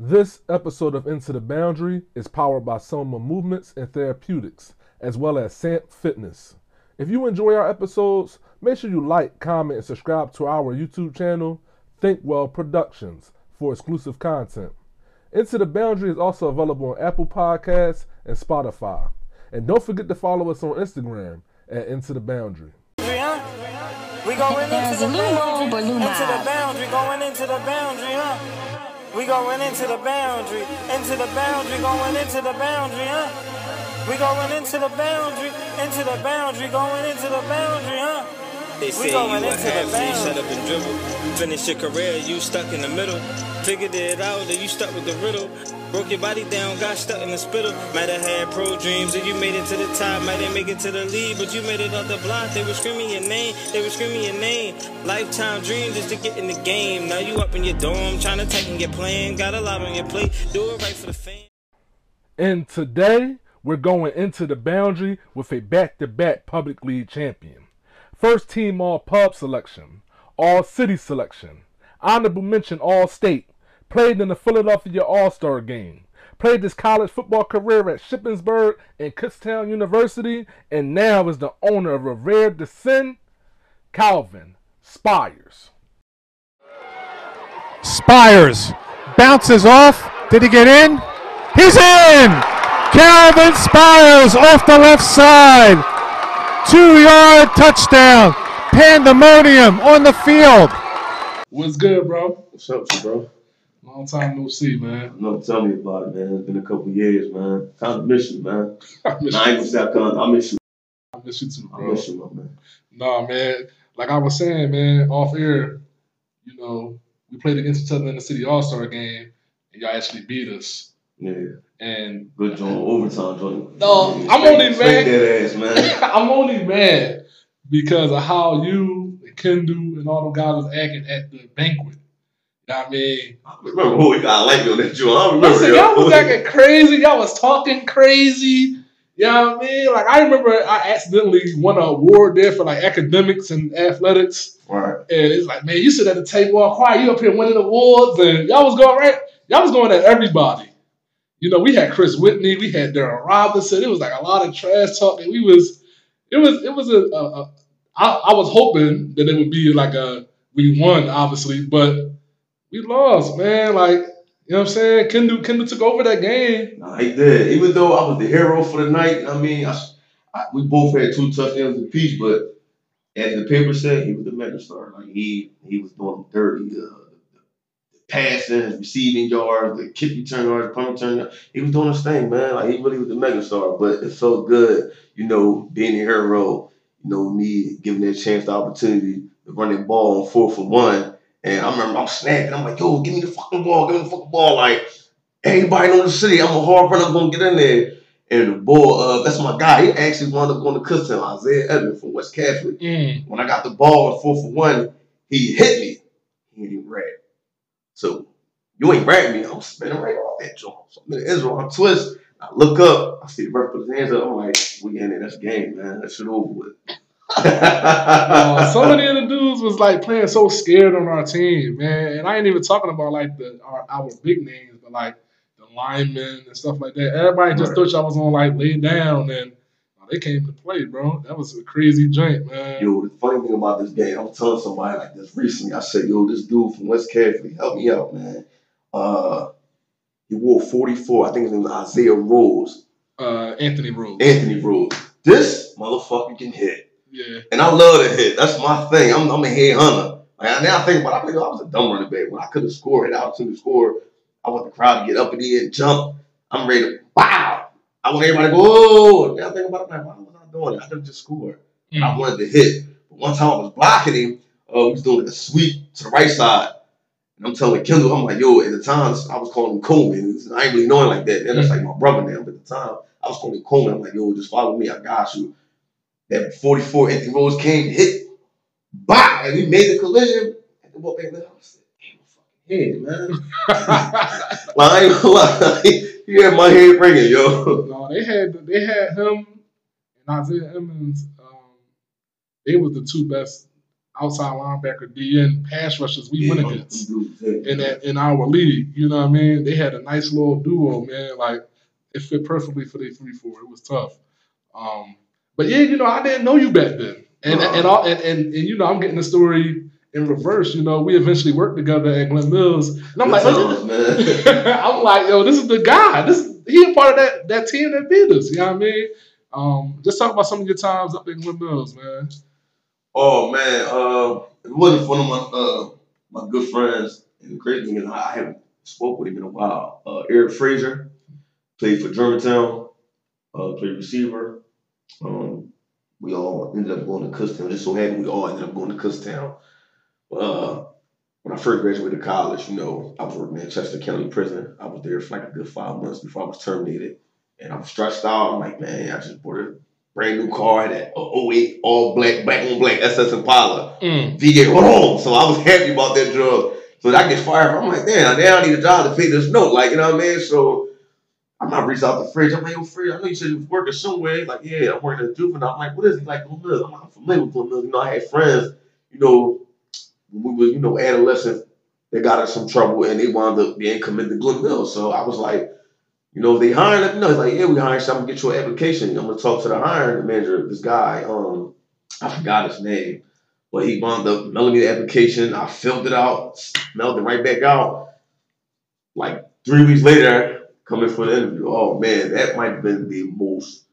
This episode of Into the Boundary is powered by Soma Movements and Therapeutics, as well as SAMP Fitness. If you enjoy our episodes, make sure you like, comment, and subscribe to our YouTube channel, Think Well Productions, for exclusive content. Into the Boundary is also available on Apple Podcasts and Spotify. And don't forget to follow us on Instagram at Into the Boundary. We going into the boundary, robe or into the boundary, going into the boundary, huh? We going into the boundary, into the boundary, going into the boundary, huh? We going into the boundary, into the boundary, going into the boundary, huh? They We say going you a into the athlete, boundary. shut up and dribble. Finish your career, you stuck in the middle. Figured it out, that you stuck with the riddle. Broke your body down, got stuck in the spittle. Might have had pro dreams, and you made it to the top. Might have make it to the lead, but you made it off the block. They were screaming your name, they were screaming your name. Lifetime dream just to get in the game. Now you up in your dorm, trying to tighten your plan. Got a lot on your plate, do it right for the fam. And today, we're going into the boundary with a back to back public league champion. First team all pub selection, all city selection, honorable mention all state, played in the Philadelphia All Star game, played his college football career at Shippensburg and Kutztown University, and now is the owner of Revere de Sin, Calvin Spires. Spires bounces off. Did he get in? He's in! Calvin Spires off the left side. Two yard touchdown. Pandemonium on the field. What's good, bro? What's up, bro? Long time no see, man. No, tell me about it, man. It's been a couple years, man. Kind of miss you, man. I miss, Nah, I ain't gonna say I. I miss you. I miss you too, bro. I miss you, my man. Nah, man. Like I was saying, man, off air, you know, we played against each other in the City All Star game, and y'all actually beat us. Yeah, And good joint, overtime joint. No, I'm straight- only mad- that ass, man. I'm only mad because of how you and Kendu and all them guys was acting at the banquet. You know what I mean? I remember who we got like on that joint. I remember. Listen, y'all was acting crazy. Y'all was talking crazy. You know what I mean? Like I remember I accidentally won an award there for like academics and athletics. Right. And it's like, man, you sit at the table all quiet, you up here winning awards, and y'all was going right, y'all was going at everybody. You know, we had Chris Whitney, we had Darren Robinson. It was like a lot of trash talking. We was, it was, it was a, a, a I, I was hoping that it would be like a we won, obviously, but we lost, man. Like, you know what I'm saying? Kendall, Kendall took over that game. Nah, he did. Even though I was the hero for the night, I mean, I, I, we both had two touchdowns apiece, but as the paper said, he was the megastar. Like he he was doing dirty. Uh, passing, receiving yards, the kick return yards, punt return yards. He was doing his thing, man. Like he really was a megastar. But it felt good, you know, being a hero. You know, me giving that chance, the opportunity to run the ball on fourth and one. And I remember I'm snapping. I'm like, yo, give me the fucking ball, give me the fucking ball. Like everybody know the city. I'm a hard runner. I'm gonna get in there. And the ball, uh, that's my guy. He actually wound up going to Kutztown, Isaiah Edmond from West Catholic. Mm. When I got the ball on four for one, he hit me. He didn't even rag. So you ain't rag me. I'm spinning right off that joint. So I'm in Israel. I twist. I look up. I see the ref put his hands up. I'm like, we in it. That's game, man. That shit over with. Uh, so many of the dudes was like playing so scared on our team, man. And I ain't even talking about like the our, our big names, but like the linemen and stuff like that. Everybody just Right. thought y'all was gonna like lay down, and they came to play, bro. That was a crazy joint, man. Yo, the funny thing about this game, I'm telling somebody like this recently. I said, yo, this dude from West Catholic, help me out, man. Uh, he wore 44. I think his name was Isaiah Rose. Uh, Anthony Rose. Anthony Rose. This motherfucker can hit. yeah. And I love to hit. That's my thing. I'm, I'm a head hunter. Like, now I think about it, I think I was a dumb running back. When I could have scored, had the opportunity to score, I want the crowd to get up in the air and jump. I'm ready to, wow. I want everybody to go, oh. I think about it, like, why was I doing it? I could just scored. Mm. I wanted to hit. But one time I was blocking him, uh, we was doing a sweep to the right side. And I'm telling Kendall, I'm like, yo, at the time, I was calling him Coleman. I ain't really knowing like that. That's like my brother now. But at the time, I was calling him Coleman. I'm like, yo, just follow me. I got you. That 44 Anthony Rose came, hit, bah, and he made the collision. And the ball back there. I said, damn, head, man. like, I ain't gonna lie. he had my head ringing, yo. They had they had him and Isaiah Emmons. Um, they was the two best outside linebacker, DN, pass rushers we Yeah, went against in that in our league. You know what I mean? They had a nice little duo, man. Like it fit perfectly for the three four. It was tough. Um, but yeah, you know, I didn't know you back then, and Uh-huh. and, all, and and and you know, I'm getting the story in reverse. You know, we eventually worked together at Glen Mills, and I'm Good like, times. I'm like, yo, this is the guy. This he a part of that that team that beat us. You know what I mean? Um, just talk about some of your times up in Glen man. Oh man, uh, it wasn't of my uh my good friends, and crazy thing I haven't spoke with him in a while. Uh, Eric Frazier played for Germantown, uh, played receiver. Um, we all ended up going to Kutztown. Just so happened we all ended up going to Kutztown. Uh, when I first graduated college, you know, I was working at Chester County Prison. I was there for like a good five months before I was terminated, and I was stressed out. I'm like, man, I just bought a brand new car, that 08 all black, black on black SS Impala. VA, hold on. So I was happy about that job. So that I get fired. I'm like, damn, now I need a job to pay this note. Like, you know what I mean? So I'm not reached out to Fridge. I'm like, yo, Fridge, I know you said you was working somewhere. He's like, yeah, I'm working at juvenile. I'm like, what is it? Like, Mills. I'm like, I'm familiar with Glen Mills. You know, I had friends, you know, when we were, you know, adolescents, they got in some trouble and they wound up being committed to Glen Mills. So I was like, you know, they hiring, let me know. He's like, yeah, we hiring, so I'm gonna get your application. I'm gonna talk to the hiring manager, this guy, um, I forgot his name. But he wound up mailing me the application. I filled it out, mailed it right back out. Like three weeks later, coming for the interview. Oh man, that might have been the most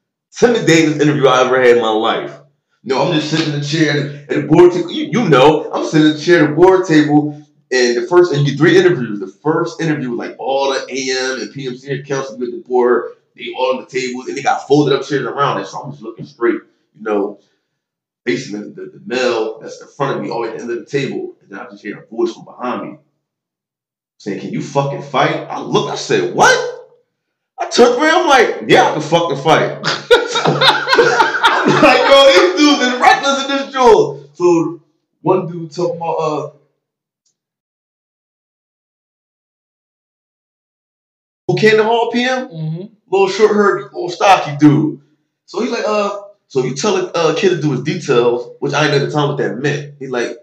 intimidating interview I ever had in my life. No, I'm just sitting in the chair at the board table. You, you know, I'm sitting in the chair at the board table, and the first and you three interviews. The first interview was like all the AM and PM senior council with the board. They all on the tables, and they got folded up chairs around it. So I'm just looking straight, you know, facing the, the, the mail that's in front of me, all the at the end of the table. And then I just hear a voice from behind me saying, Can you fucking fight? I look, I said, What? I turned around, I'm like, Yeah, I can fucking fight. I'm like, yo, these dudes is reckless in this. So one dude talking about uh who came to Hall PM? Mm-hmm. little short haired, little stocky dude. So he's like, uh, so you tell a uh, kid to do his details, which I ain't at the time what that meant. He's like,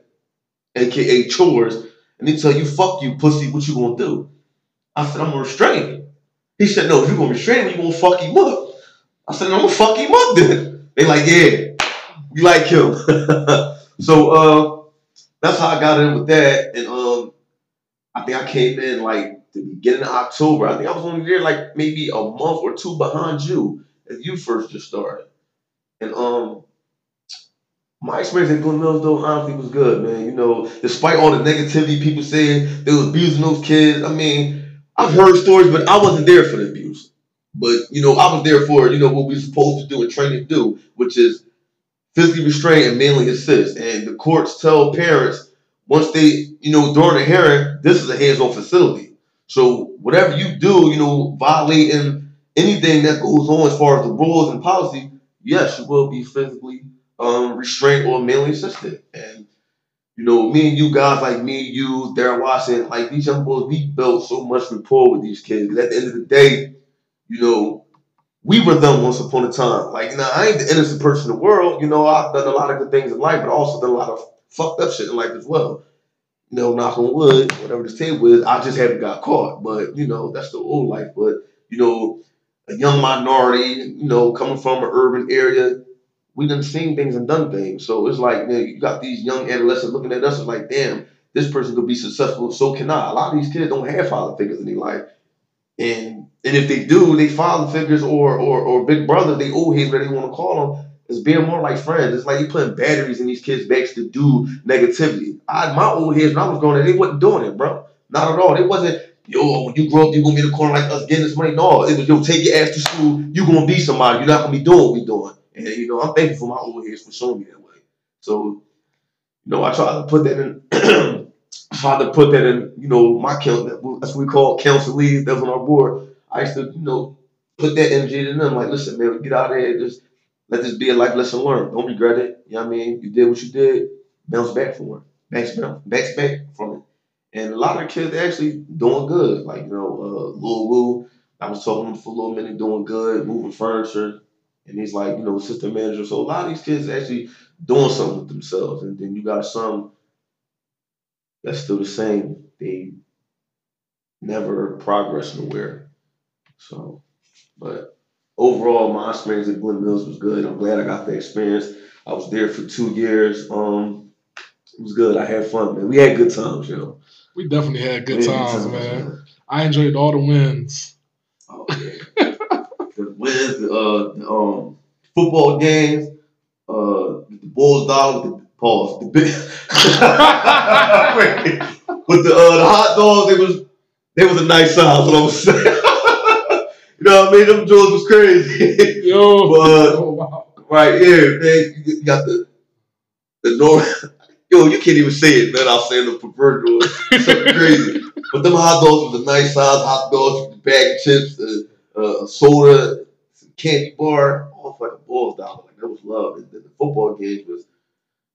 AKA chores, and he tell you, fuck you, pussy, what you gonna do? I said, I'm gonna restrain him. He said, no, if you gonna restrain him, you gonna fuck him up. I said, I'm gonna fuck him up then. They like, yeah, we like him. so uh, that's how I got in with that. And um, I think I came in like the beginning of October. I think I was only there like maybe a month or two behind you as you first just started. And um, my experience at Glen Mills though honestly was good, man. You know, despite all the negativity people saying they was abusing those kids. I mean, I've heard stories, but I wasn't there for the abuse. But you know, I was there for you know what we are supposed to do and trained to do, which is physically restrain and mentally assist. And the courts tell parents once they, you know, during the hearing, this is a hands-on facility. So whatever you do, you know, violating anything that goes on as far as the rules and policy, yes, you will be physically um, restrained or mentally assisted. And you know, me and you guys, like me, you, Darren Watson, like these young boys, we built so much rapport with these kids. at the end of the day, you know, we were them once upon a time. Like, know, I ain't the innocent person in the world. You know, I've done a lot of good things in life, but also done a lot of fucked up shit in life as well. You know, knock on wood, whatever this table is, I just haven't got caught. But, you know, that's the old life. But, you know, a young minority, you know, coming from an urban area, we done seen things and done things. So it's like, man, you got these young adolescents looking at us and like, damn, this person could be successful, so can I. A lot of these kids don't have father figures in their life. And and if they do, they father figures or or or big brother, they oh, old heads, whatever they want to call them, is being more like friends. It's like you putting batteries in these kids' backs to do negativity. I my old heads when I was growing up, they wasn't doing it, bro. Not at all. It wasn't, yo, when you grow up, you're gonna be in the corner like us getting this money. No, it was yo, take your ass to school, you gonna be somebody. You're not gonna be doing what we doing. And you know, I'm thankful for my old heads for showing me that way. So, you know, I try to put that in To put that in, you know, my count. That's what we call council. That's on our board. I used to, you know, put that energy in them. Like, listen, man, get out of here. Just let this be a life lesson learned. Don't regret it. You know what I mean? You did what you did. Bounce back from it. Bounce back, bounce back from it. And a lot of kids actually doing good. Like, you know, uh, Lil Woo, I was talking for a little minute, doing good, moving furniture. And he's like, you know, assistant manager. So a lot of these kids actually doing something with themselves, and then you got some that's still the same. They never progress nowhere. So, but overall, my experience at Glen Mills was good. I'm glad I got the experience. I was there for two years. Um, it was good. I had fun, man. We had good times, you know. We definitely had good We had times, man. I enjoyed all the wins. Oh, yeah. the wins, the, uh, the um, football games, uh, the Bulls dollar, the pause, the big, with the uh, the hot dogs, it was they was a nice size. What I was saying, you know what I mean? Them jewels was crazy. Yo, But- oh, wow. right here, man, you got the the north. Yo, you can't even say it, man. I'll say the perverted one. Something crazy. But them hot dogs was a nice size hot dogs, bag of chips, the uh, soda, some candy bar, all a balls dollar. Like that was love. And then the football games was,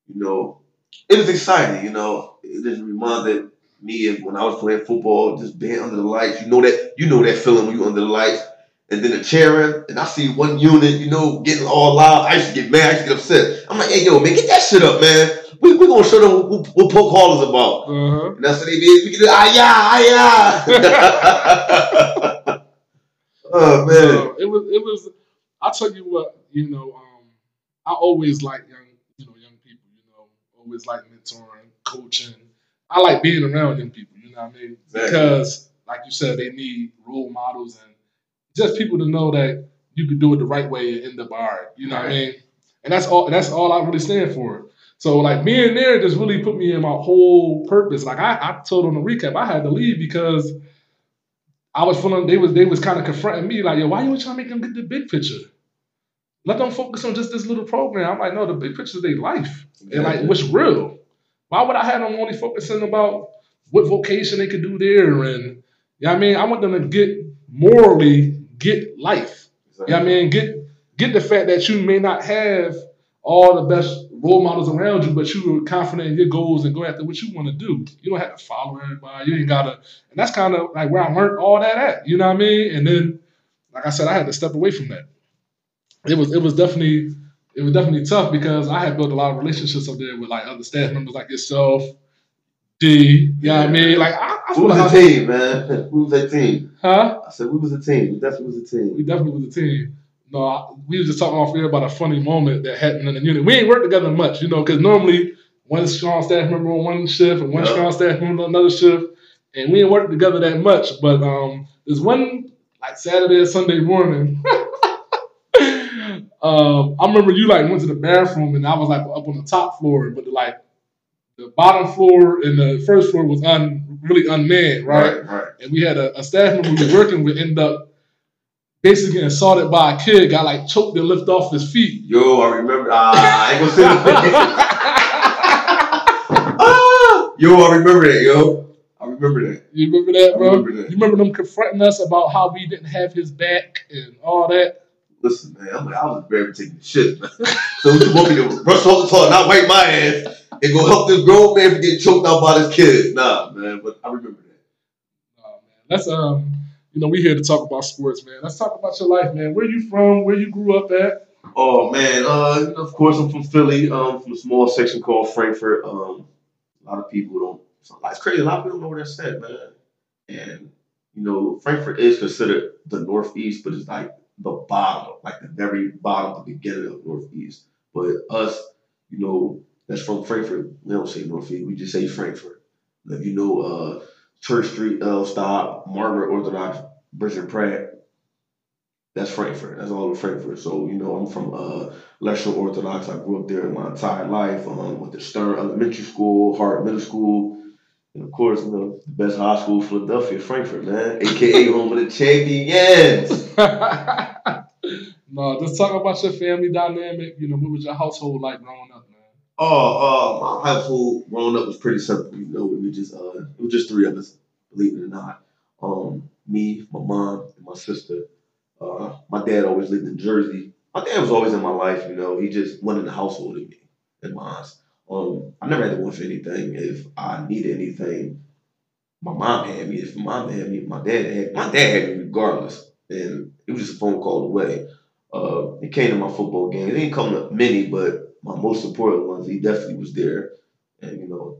you know, it was exciting. You know, it just reminded me of when I was playing football, just being under the lights. You know that you know that feeling when you under the lights. And then the cheering, and I see one unit, you know, getting all loud. I used to get mad, I used to get upset. I'm like, hey, yo, man, get that shit up, man. We we gonna show them what, what Polk Hall is about. Uh-huh. And that's what they did. We do ah yeah, ah yeah. oh man. Uh, it was it was I'll tell you what, you know, um, I always like young you know, young people, you know, always like mentoring, coaching. I like being around young people, you know what I mean? Exactly. Because like you said, they need role models and just people to know that you can do it the right way and end up all right. You know what I mean? And that's all that's all I really stand for. So like being there just really put me in my whole purpose. Like I, I told on the recap, I had to leave because I was feeling they was they was kind of confronting me like, yo, why you trying to make them get the big picture? Let them focus on just this little program. I'm like, no, the big picture is their life and like what's real. Why would I have them only focusing about what vocation they could do there and you know I mean? I want them to get morally get life. You know I mean? Get get the fact that you may not have all the best role models around you, but you are confident in your goals and go after what you want to do. You don't have to follow everybody. You ain't gotta and that's kind of like where I learned all that at. You know what I mean? And then, like I said, I had to step away from that. It was it was definitely it was definitely tough because I had built a lot of relationships up there with like other staff members like yourself, D. You know what I mean? Like I, I We was like a I, team, man. We was a team. huh? I said we was a team. We definitely was a team. We definitely was a team. No, I- we was just talking off here about a funny moment that happened in the unit. We ain't worked together much, you know, because normally one strong staff member on one shift and one Yeah. strong staff member on another shift, and we ain't worked together that much. But um, there's one like Saturday or Sunday morning. um, I remember you like went to the bathroom and I was like up on the top floor, but like the bottom floor and the first floor was un really unmanned, right? right. and we had a, a staff member we were working with end up basically getting assaulted by a kid, got like choked and lifted off his feet. Yo, I remember. Uh, I ain't gonna say the ah, Yo, I remember that, yo. I remember that. you remember that, bro? remember that. You remember them confronting us about how we didn't have his back and all that? Listen, man, I'm like, I was barely taking the shit, man. So you want me to brush off the toilet, not wipe my ass, and go help this grown man from getting choked out by this kid? Nah, man, but I remember that. Oh man, that's um, you know, we here to talk about sports, man. Let's talk about your life, man. Where you from? Where you grew up at? Oh man, uh, of course I'm from Philly, um, from a small section called Frankford. Um, a lot of people don't. It's crazy. A lot of people don't know where that's at, man. And you know, Frankford is considered the Northeast, but it's like the bottom, like the very bottom, the beginning of Northeast. But us, you know, that's from Frankford. We don't say Northeast. We just say Frankford. If you know, uh, Church Street, L Stop, Margaret Orthodox, Bridget Pratt. That's Frankford. That's all of Frankford. So, you know, I'm from uh, Lesser Orthodox. I grew up there my entire life. Um, went to Stearne Elementary School, Hart Middle School, and of course, you know, the best high school, Philadelphia, Frankford, man, aka home of the champions. no, just talk about your family dynamic. You know, what was your household like growing up, man? Oh, uh, my household growing up was pretty simple. You know, it was just uh, it was just three of us, believe it or not. Um, me, my mom, and my sister. Uh, my dad always lived in Jersey. My dad was always in my life. You know, he just went in the household with me and mine. Um, I never had to want for anything. If I needed anything, my mom had me. If my mom had me, my dad had my dad had me regardless. And it was just a phone call away. Uh, came to my football game. He didn't come to many, but my most important ones, he definitely was there. And you know,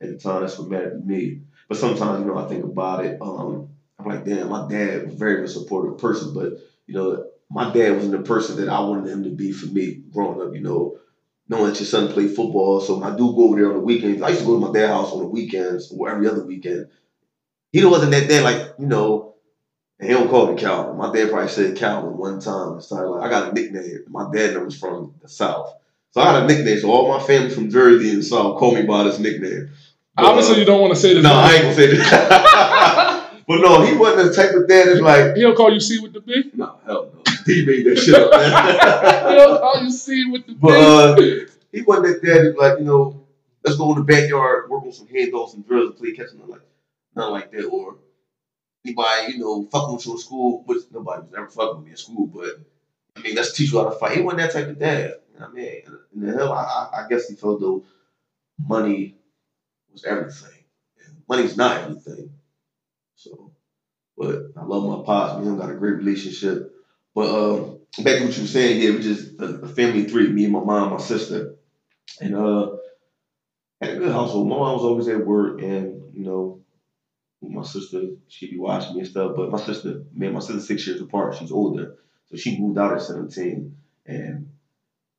at the time, that's what mattered to me. But sometimes, you know, I think about it. Um, I'm like, damn, my dad was very much supportive person, but you know, my dad wasn't the person that I wanted him to be for me growing up. You know, knowing that your son played football, so I do go over there on the weekends. I used to go to my dad's house on the weekends or every other weekend. He wasn't that dad, like you know. And he don't call me Calvin. My dad probably said Calvin one time. It started like I got a nickname. My dad was from the South. So I got a nickname. So all my family from Jersey and South call me by this nickname. But, Obviously, uh, you don't want to say this. no, I ain't gonna say that. but no, he wasn't the type of dad that's like, He don't call you C with the B. no, hell no. He made that shit up, man. don't call you C with the but uh, he wasn't that dad that's like, you know, let's go in the backyard, work on some handoffs and drills and play catch, nothing like, nothing like that. Or anybody, you know, fucking with you in school, which nobody was ever fucking with me in school, but I mean, let's teach you how to fight. He wasn't that type of dad. You know what I mean? And the hell, I, I, guess he felt though money was everything. And money's not everything. So, but I love my pops. Me and him got a great relationship. But um, back to what you were saying, yeah, we just a, family three, me and my mom, my sister. And uh had a good household. My mom was always at work and, you know, my sister, she'd be watching me and stuff. But my sister, me and my sister six years apart, she's older. So she moved out at 17. And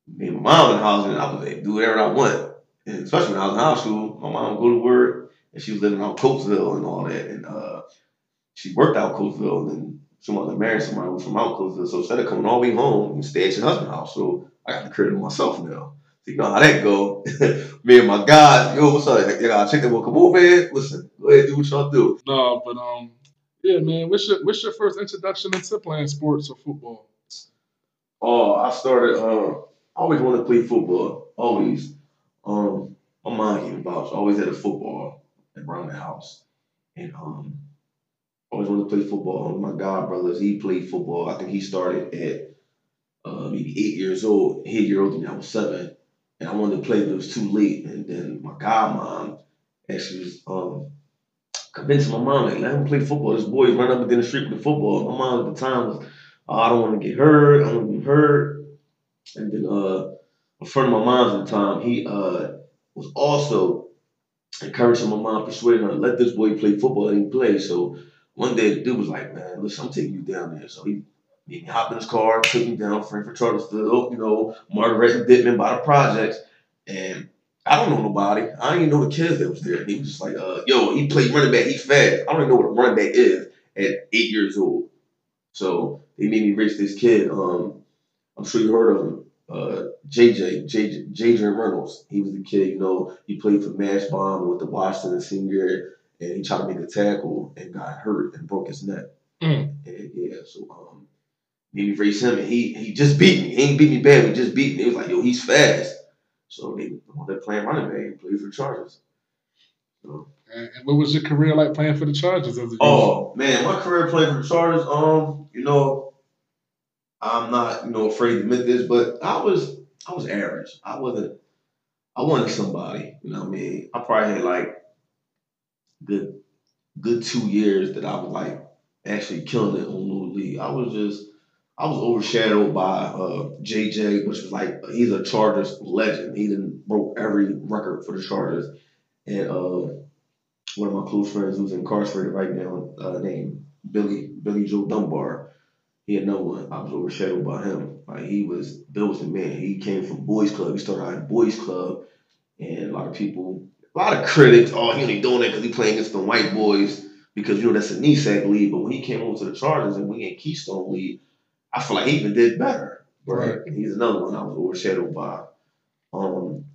me and my mom in the house, and I was to do whatever I want. And especially when I was in high school, my mom would go to work and she was living out Coatesville and all that. And uh, she worked out Coatesville and some other married somebody who from out Coatesville. So instead of coming all the way home, you stay at your husband's house. So I got the crib to myself now. So you know how that go. Me and my guys, yo, what's up? You got a chick that will come over here. Listen, go ahead, do what y'all do. No, but um, yeah, man. What's your what's your first introduction into playing sports or football? Oh, I started. Uh, I always wanted to play football. Always. Um, my mom gave me vouch. Always had a football around the house, and um, always wanted to play football. My god brothers, he played football. I think he started at uh, maybe eight years old. He year older than. I was seven, and I wanted to play, but it was too late. And then my godmom actually was um, convincing my mom like, let him play football. This boy run up and down the street with the football. My mom at the time was oh, I don't want to get hurt. I don't want to get hurt. And then uh, a friend of my mom's at the time, he uh, was also encouraging my mom, persuading her, let this boy play football and he play. So one day the dude was like, man, listen, I'm taking you down there. So he made me hop in his car, took me down Frankford Charlottesville, you know, Margaret and Dittman by the projects. And I don't know nobody. I didn't even know the kids that was there. He was just like, uh, yo, he played running back, he fast. I don't even know what a running back is at eight years old. So they made me race this kid. Um, I'm sure you heard of him. Uh, JJ, JJ, JJ Reynolds. He was the kid, you know, he played for Mash Bomb with the Washington senior and he tried to make a tackle and got hurt and broke his neck. Mm. And yeah, so um, me race him, and he he just beat me. He ain't beat me bad, he just beat me. It was like, yo, he's fast. So they they're playing running back, he played for the Chargers. So, And, and what was your career like playing for the Chargers as a? Oh man, my career playing for the Chargers. Um, you know, I'm not you know afraid to admit this, but I was I was average. I wasn't. I wasn't somebody. You know what I mean? I probably had like good good two years that I was like actually killing it on Little League. I was just I was overshadowed by uh, JJ, which was like he's a Chargers legend. He done broke every record for the Chargers, and uh, one of my close friends who's incarcerated right now, uh, named Billy Billy Joe Dunbar. He had no one. I was overshadowed by him. Like he was Bill was the man. He came from Boys Club. He started out in Boys Club, and a lot of people, a lot of critics, oh, he only doing that because he playing against the white boys because you know that's a NESAC league. But when he came over to the Chargers and we in Keystone League, I feel like he even did better. Right. He's another one I was overshadowed by. Um,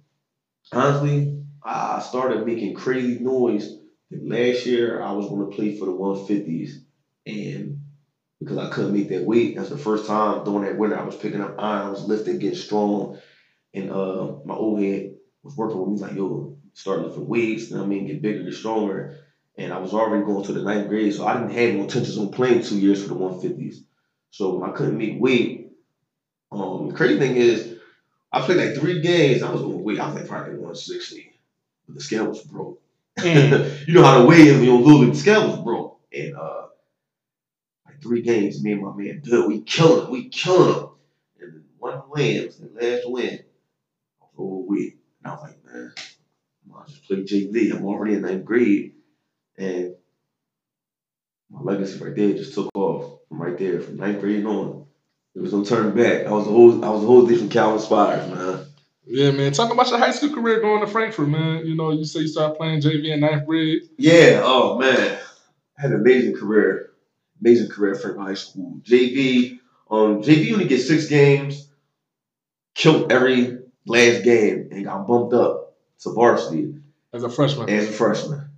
honestly, I started making crazy noise. And Last year, I was going to play for the 150s, and because I couldn't make that weight, that's the first time during that winter I was picking up iron, I was lifting, getting strong, and uh, my old head was working with me. He's like, "Yo, start lifting weights, you know what I mean, get bigger, get stronger." And I was already going to the ninth grade, so I didn't have no intentions on playing two years for the 150s. So when I couldn't make weight, um, the crazy thing is, I played like three games. I was overweight. I was like probably 160, but the scale was broke. Mm. you know how the weight is when you're losing. The scale was broke, and uh, like three games, me and my man Bill, we killing him. We killing him. And one win, was the last win, I was for week. And I was like, man, just play JV. I'm already in ninth grade. And my legacy right there just took off from right there, from ninth grade on. There was no turning back. I was a whole I was a whole different Calvin Spires, man. Yeah, man. Talk about your high school career going to Frankford, man. You know, you say you started playing JV in ninth grade. Yeah, oh man. I had an amazing career. Amazing career at Franklin High School. JV, um, JV only get six games, killed every last game, and got bumped up to varsity As a freshman. as a freshman.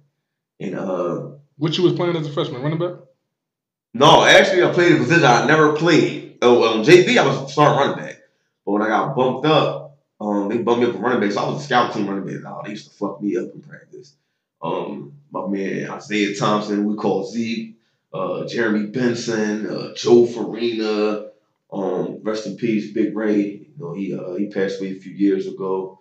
And uh What you was playing as a freshman? Running back? no, actually I played a position I never played. Oh, um, JV I was starting running back. But when I got bumped up, um, they bumped me up for running back. So I was a scout team running back. Oh, they used to fuck me up in practice. Um, my man Isaiah Thompson, we call Zeke, uh, Jeremy Benson, uh, Joe Farina, um, rest in peace, Big Ray. You know, he uh, he passed away a few years ago.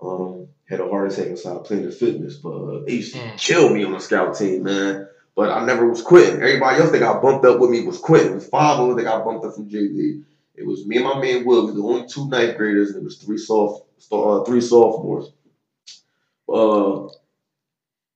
Um, had a heart attack inside of Planet Fitness, but uh, they used to Mm. kill me on the scout team, man. But I never was quitting. Everybody else that got bumped up with me was quitting. It was five of us that got bumped up from JV. It was me and my man Will. We were the only two ninth graders, and it was three soft, uh, three sophomores. Uh,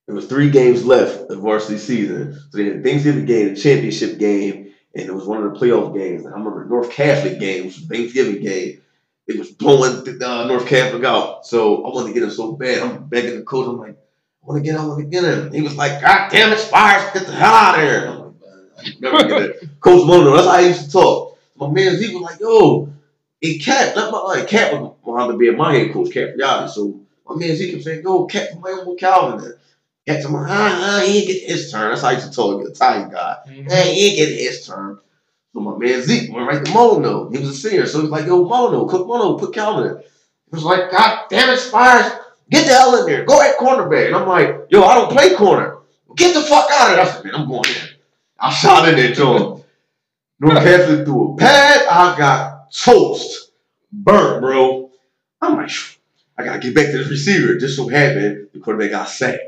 there was three games left of varsity season. So they had a Thanksgiving game, a championship game, and it was one of the playoff games. And I remember North Catholic game, which was Thanksgiving game. It was blowing uh, North Catholic out. So I wanted to get him so bad. I'm begging the coach. I'm like, I want to get him. I want to get him. He was like, God damn it, Spires, get the hell out of here. I'm like, man, I never get it. Coach Mono, that's how I used to talk. My man Zeke was like, yo, hey, Cat, let my like, Cat was wanted to be my head coach, Cat Friati. So my man Zeke kept saying, yo, Cat, my uncle Calvin. There. Cat's my, ah, ah, he ain't get his turn. That's how I used to talk, the Italian guy. Hey, he ain't get his turn. So my man Zeke went right to Mono. He was a senior. So he was like, yo, Mono, cook Mono, put Calvin in. He was like, God damn it, Spires, get the hell in there. Go at cornerback. And I'm like, yo, I don't play corner. Get the fuck out of there. I said, man, I'm going in. I shot in there to him. Catholic threw a pad. I got toast. Burnt, bro. I'm like, I gotta get back to this receiver. Just so happened the quarterback got sacked.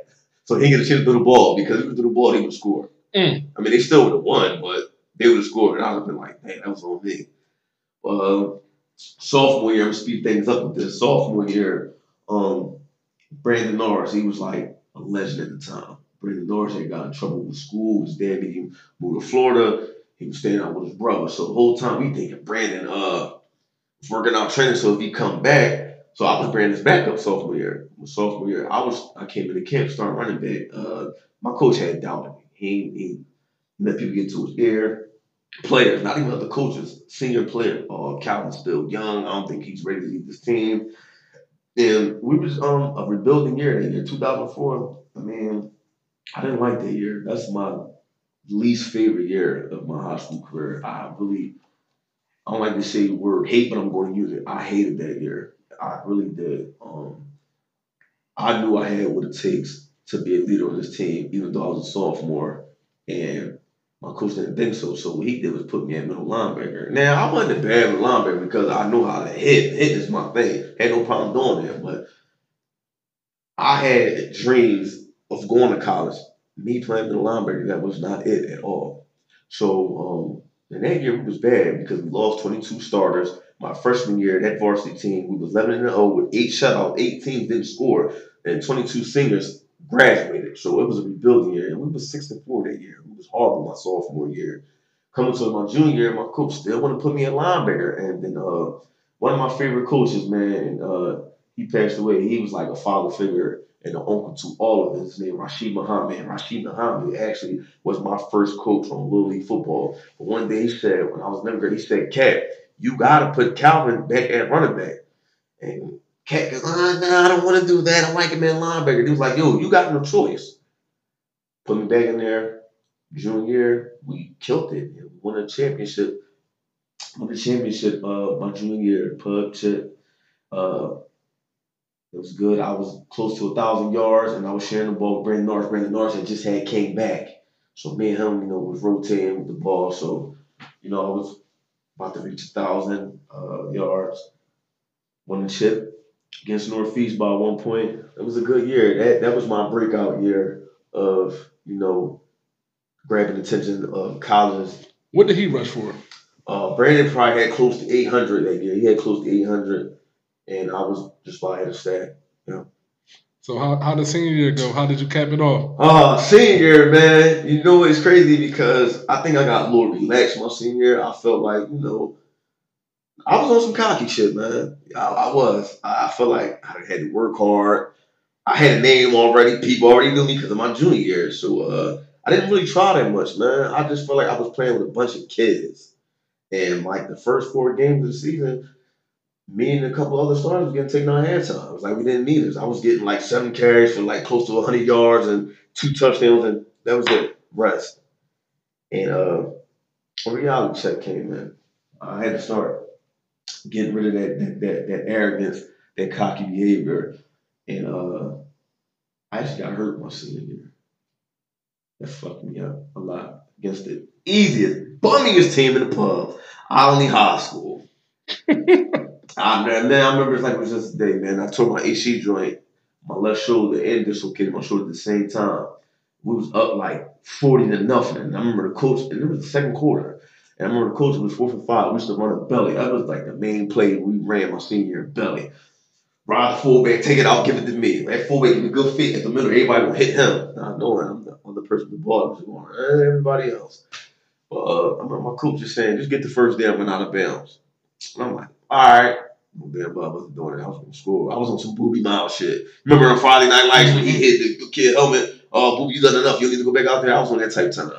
So he didn't get a chance to throw the ball because if he threw the ball, he would score. Mm. I mean, they still would have won, but have scored. And I would have been like, man, that was on me. Uh, sophomore year, I'm speed things up with this. Sophomore year, um, Brandon Norris, he was like a legend at the time. Brandon Norris had got in trouble with school. His dad made him move to Florida. He was staying out with his brother. So the whole time we thinking Brandon uh was working out training. So if he come back, so I was Brandon's backup sophomore year. My Sophomore year, I was I came into camp, started running back. Uh, my coach had doubt in me. He, he let people get to his ear. Players, not even other coaches, senior player. Uh, still young. I don't think he's ready to lead this team. And we was um a rebuilding year that year, 2004. I mean, I didn't like that year. That's my least favorite year of my high school career. I really, I don't like to say the word hate, but I'm going to use it. I hated that year. I really did. Um, I knew I had what it takes to be a leader on this team, even though I was a sophomore, and my coach didn't think so. So what he did was put me at middle linebacker. Now I wasn't a bad middle linebacker because I know how to hit. Hit is my thing. Had no problem doing that, but I had dreams of going to college. Me playing middle linebacker, that was not it at all. So um, and that year was bad because we lost 22 starters. My freshman year, that varsity team, we was 11 and 0 with eight shutouts. Eight teams didn't score, and 22 seniors graduated. So it was a rebuilding year, and we was six and four that year. Was horrible my sophomore year. Coming to my junior year, my coach still want to put me at linebacker, and then uh, one of my favorite coaches, man, uh, he passed away. He was like a father figure and an uncle to all of us. His name Rashid Muhammad. Rashid Muhammad actually was my first coach on Little League football. But one day he said, when I was younger, he said, Cat, you gotta put Calvin back at running back. And Cat goes, ah, nah, I don't want to do that. I like him at linebacker. He was like, yo, you got no choice. Put me back in there. Junior we killed it. And won a championship. Won the championship uh, my junior pub chip. Uh, it was good. I was close to a thousand yards, and I was sharing the ball with Brandon Norris. Brandon Norris had just had came back, so me and him, you know, was rotating with the ball. So, you know, I was about to reach a thousand uh, yards. Won the chip against Northeast by one point. It was a good year. That that was my breakout year of you know grabbing attention of colleges. What did he rush for? Uh, Brandon probably had close to 800 that year. He had close to 800. and I was just by head of staff. So how how did senior year go? How did you cap it off? Uh, senior year, man, you know it's crazy because I think I got a little relaxed my senior year. I felt like you know. I was on some cocky shit, man. I, I was. I felt like I had to work hard. I had a name already. People already knew me because of my junior year. So uh, I didn't really try that much, man. I just felt like I was playing with a bunch of kids. And like the first four games of the season, me and a couple other starters were getting taken on halftime. It was like we didn't need us. I was getting like seven carries for like close to 100 yards and two touchdowns, and that was it. Rest. And uh, a reality check came in. I had to start getting rid of that that that, that arrogance, that cocky behavior, and uh, I actually got hurt my senior year. That fucked me up a lot against the easiest, bummiest team in the pub, Olney High School. I, man, I remember it's like it was just a day, man. I tore my AC joint, my left shoulder, and dislocated my shoulder at the same time. We was up like 40 to nothing. And I remember the coach, and it was the second quarter. And I remember the coach was four for five. We used to run a belly. That was like the main play we ran my senior belly. Ride the fullback, take it out, give it to me. That fullback give a good fit at the middle. Everybody will hit him. I know I'm person the ball. I'm going, everybody else. But uh, my coach just saying, just get the first down and out of bounds. And I'm like, all right. Well, damn, I wasn't doing it. I was to school. I was on some Boobie Miles shit. Remember on Friday Night Lights when he hit the kid helmet? Oh, Boobie, you done enough. You need to go back out there. I was on that type time.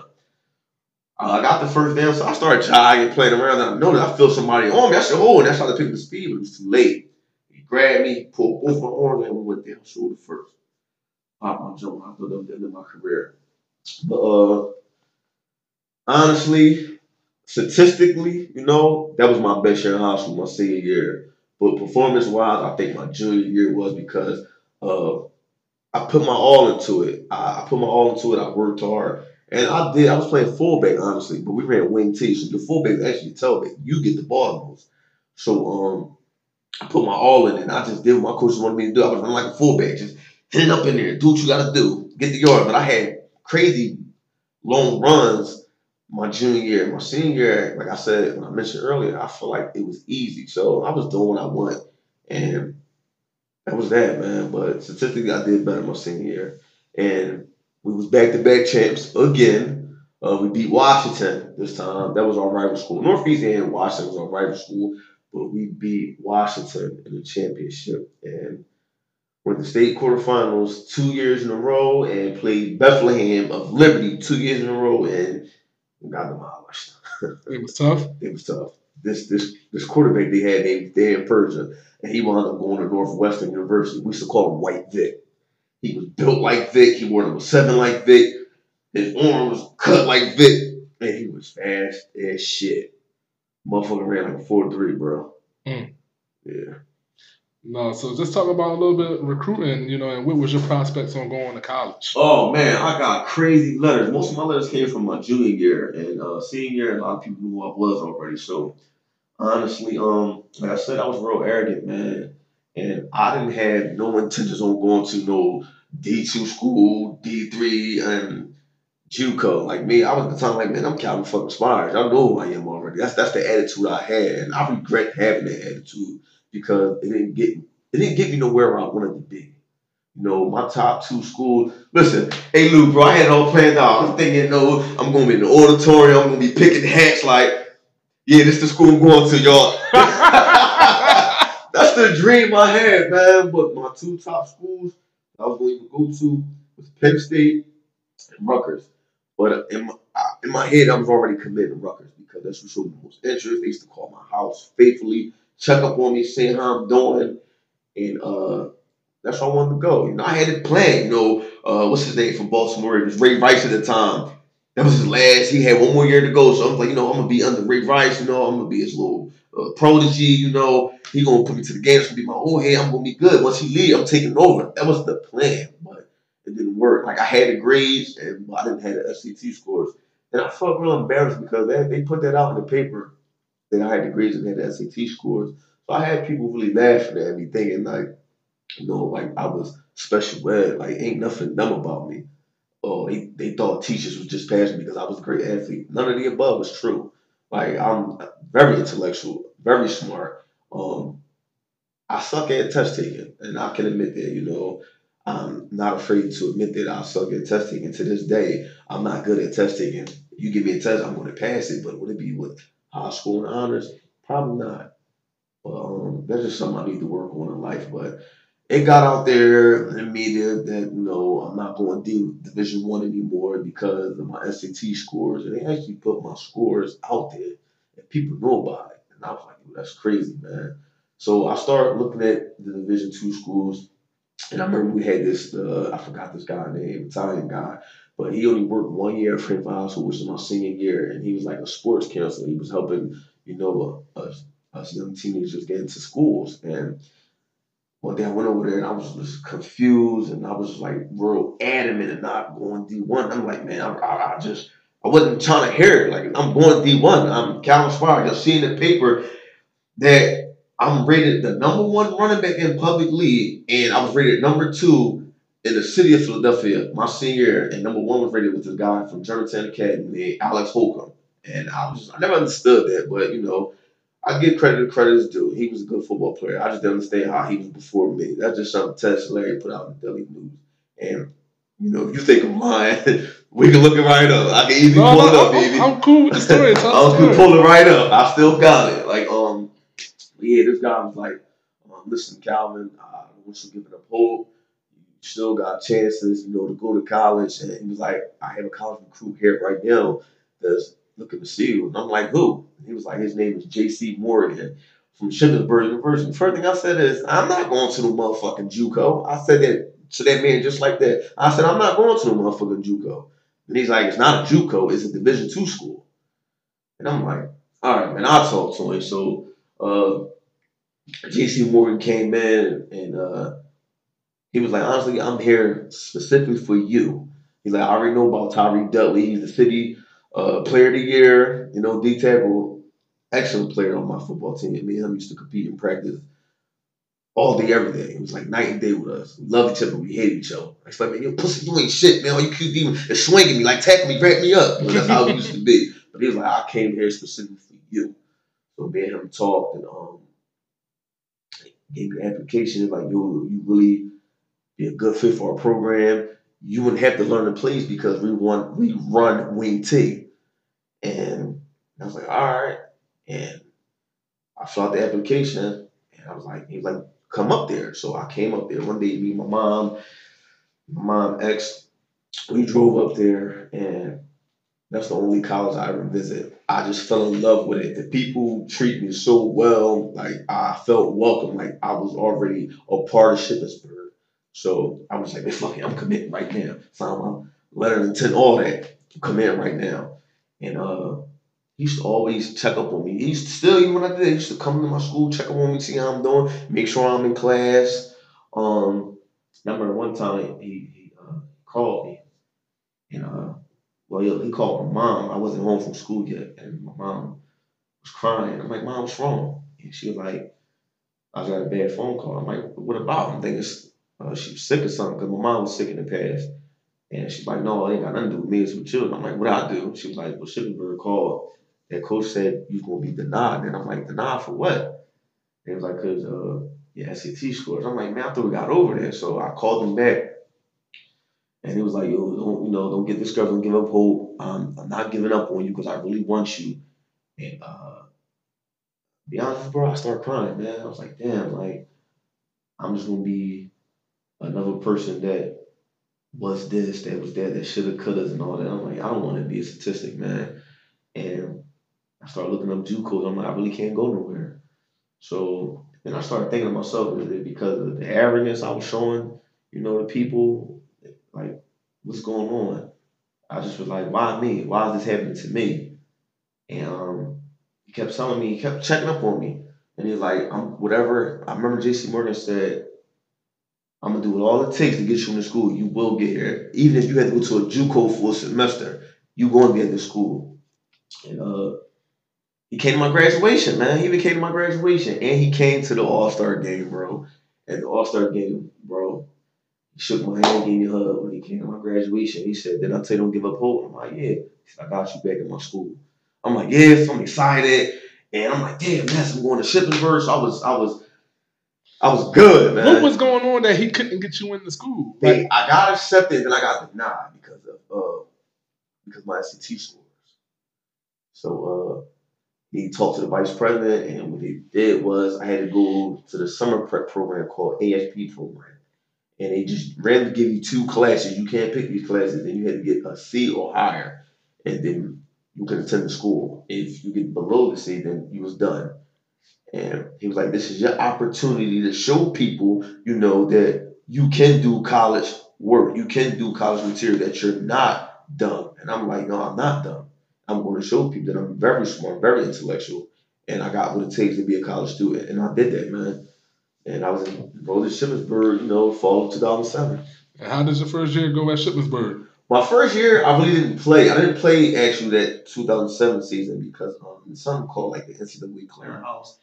Uh, I got the first down, so I started jogging, playing around, and I know that I feel somebody on me. I said, oh, and I tried to pick up the speed, but it was too late. He grabbed me, pulled both my arms, and we went down shoulder first. Popped my jump. I that was the end of my career. But uh, honestly, statistically, you know, that was my best year in high school, my senior year. But performance wise, I think my junior year was because uh, I put my all into it. I, I, put my all into it. I worked hard. And I did. I was playing fullback, honestly, but we ran wing T. So the fullback actually tell me you get the ball most. So um, I put my all in it. And I just did what my coaches wanted me to do. I was running like a fullback, just hit it up in there, do what you got to do, get the yard. But I had crazy long runs my junior year, my senior year, like I said when I mentioned earlier, I feel like it was easy. So I was doing what I want, and that was that, man. But statistically, I did better my senior year, and we was back to back champs again. Uh, we beat Washington this time. That was our rival school. Northeast and Washington was our rival school, but we beat Washington in the championship and went to state quarterfinals two years in a row and played Bethlehem of Liberty two years in a row and got demolished. it was tough. It was tough. This this this quarterback they had named Dan Persa, and he wound up going to Northwestern University. We used to call him White Vic. He was built like Vic. He wore number seven like Vic. His arm was cut like Vic, and he was fast as shit. Motherfucker ran like a four three, bro. Mm. Yeah. No, so just talk about a little bit recruiting, you know, and what was your prospects on going to college? Oh man, I got crazy letters. Most of my letters came from my junior year and uh, senior year. A lot of people knew who I was already. So honestly, um, like I said, I was real arrogant, man, and I didn't have no intentions on going to no D two school, D three, and JUCO. Like me, I was the time like, man, I'm Calvin fucking Spires. I know who I am already. That's that's the attitude I had, and I regret having that attitude because it didn't get it didn't get me nowhere where I wanted to be. You know, my top two schools. Listen, hey Lou, bro, I had it all planned out. I'm thinking, no, I'm gonna be in the auditorium, I'm gonna be picking hats like, yeah, this is the school I'm going to, y'all. That's the dream I had, man. But my two top schools I was going to go to was Penn State and Rutgers. But in my, in my head, I was already committed to Rutgers because that's what showed me most interest. They used to call my house faithfully check up on me, see how I'm doing, and uh, that's where I wanted to go. You know, I had it planned. You know, uh, what's his name from Baltimore? It was Ray Rice at the time. That was his last. He had one more year to go, so I was like, you know, I'm gonna be under Ray Rice. You know, I'm gonna be his little uh, protege. You know, he gonna put me to the game. It's gonna be my old head. I'm gonna be good. Once he leave, I'm taking over. That was the plan, but it didn't work. Like I had the grades, and I didn't have the SAT scores, and I felt real embarrassed because they, they put that out in the paper that I had the grades and had the SAT scores. So I had people really laughing at me, thinking like, you know, like I was special ed, like ain't nothing dumb about me. Oh, they, they thought teachers was just passing me because I was a great athlete. None of the above was true. Like I'm very intellectual, very smart. Um, I suck at test taking, and I can admit that. You know, I'm not afraid to admit that I suck at test taking. To this day, I'm not good at test taking. You give me a test, I'm going to pass it, but would it be with high school and honors? Probably not. But um, that's just something I need to work on in life. But it got out there in the media that you know I'm not going D Division One anymore because of my SAT scores, and they actually put my scores out there, and people know about it. And I was like, that's crazy, man. So I started looking at the Division Two schools, and I remember we had this uh, I forgot this guy name, Italian guy, but he only worked one year at Frankford High School, which was my senior year, and he was like a sports counselor. He was helping, you know, us, us young teenagers get into schools. And one day I went over there and I was just confused, and I was like real adamant and not going D one. I'm like, man, I, I, I, just I wasn't trying to hear it. Like I'm going D one. I'm Calvin Spire. Just seeing the paper that I'm rated the number one running back in public league, and I was rated number two in the city of Philadelphia, my senior year, and number one was rated with this guy from Germantown Academy, Alex Holcomb. And I was I never understood that, but you know, I give credit to credit is due. He was a good football player. I just didn't understand how he was before me. That's just something Ted Silary put out in the Daily News. And you know, if you think I'm lying, we can look it right up. I can easily No, pull no, it up, I'm, baby. I'm cool with the story. I was gonna pull it right up. I still got it. Like, um, yeah, this guy was like, um, listen, Calvin, I want you give it up hope. Still got chances, you know, to go to college. And he was like, I have a college recruit here right now that's looking to see you. And I'm like, who? And he was like, his name is J.C. Morgan from Shippensburg University. First thing I said is, I'm not going to the motherfucking JUCO. I said that to that man just like that. I said, I'm not going to the motherfucking JUCO. And he's like, it's not a JUCO, it's a Division two school. And I'm like, all right, man, I'll talk to him. So uh, JC Morgan came in and uh, he was like, honestly, I'm here specifically for you. He's like, I already know about Tyree Dudley. He's the city uh, player of the year, you know, D tackle, excellent player on my football team. Me and him used to compete in practice all day, every day. It was like night and day with us. We loved each other, we hated each other. I was like, man, you pussy, you ain't shit, man. All you keep is swinging me, like tackle me, grab me up. You know, that's how it used to be. But he was like, I came here specifically for you. So me and him talked and um gave me an application. Like, yo, you really be a good fit for our program. You wouldn't have to learn the plays because we run we run wing T. And I was like, all right. And I filled out the application and I was like, he was like, come up there. So I came up there one day, me my mom, my mom ex, we drove up there and that's the only college I ever visit. I just fell in love with it. The people treat me so well. Like I felt welcome. Like I was already a part of Shippensburg. So I was like, fuck it, I'm committing right now. Sign my letter of intent, all that. I'm committing right now. And uh he used to always check up on me. He used to still, even when I did, he used to come to my school, check up on me, see how I'm doing, make sure I'm in class. Um, I remember one time he, he uh, called me, and uh, well, he, he called my mom. I wasn't home from school yet, and my mom was crying. I'm like, Mom, what's wrong? And she was like, I got a bad phone call. I'm like, what about? I'm thinking uh, she was sick or something because my mom was sick in the past. And she's like, no, it ain't got nothing to do with me. It's with children. I'm like, what I do? She was like, well, Shippensburg called. That coach said you're going to be denied. And I'm like, denied for what? And he was like, because uh, your SAT scores. I'm like, man, I thought we got over there. So I called him back. And he was like, yo, don't, you know, don't get discouraged, don't give up hope. Um, I'm not giving up on you because I really want you. And uh, be honest, bro, I start crying, man. I was like, damn, like, I'm just gonna be another person that was this, that was that, that shoulda, coulda, and all that. I'm like, I don't want to be a statistic, man. And I started looking up JUCOs. I'm like, I really can't go nowhere. So then I started thinking to myself, is it because of the arrogance I was showing, you know, the people, like, what's going on? I just was like, why me? Why is this happening to me? And um, he kept telling me, he kept checking up on me. And he's like, I'm whatever. I remember JC Morgan said, I'm gonna do what all it takes to get you into school. You will get here. Even if you have to go to a JUCO for a semester, you gonna be at the school. And uh he came to my graduation, man. He even came to my graduation. And he came to the All-Star game, bro. At the All-Star game, bro. He shook my hand, gave me a hug when he came to my graduation. He said, Did I tell you don't give up hope? I'm like, Yeah. He said, I got you back in my school. I'm like, yes, I'm excited. And I'm like, damn, yes, I'm going to Shippensburg. So I was, I was, I was good, man. What was going on that he couldn't get you in the school? Like, They, I got accepted, then I got denied because of uh because my SAT scores. So uh he talked to the vice president, and what he did was I had to go to the summer prep program called ASP program, and they just randomly give you two classes. You can't pick these classes, then you had to get a C or higher, and then you can attend the school. If you get below the C, then you was done. And he was like, "This is your opportunity to show people, you know, that you can do college work. You can do college material. That you're not dumb." And I'm like, "No, I'm not dumb. I'm going to show people that I'm very smart, very intellectual, and I got what it takes to be a college student." And I did that, man. And I was enrolled at Shippensburg, you know, fall of 2007. and how does your first year go at Shippensburg? My first year, I really didn't play. I didn't play actually that 2007 season because um, something called like the NCAA clearinghouse,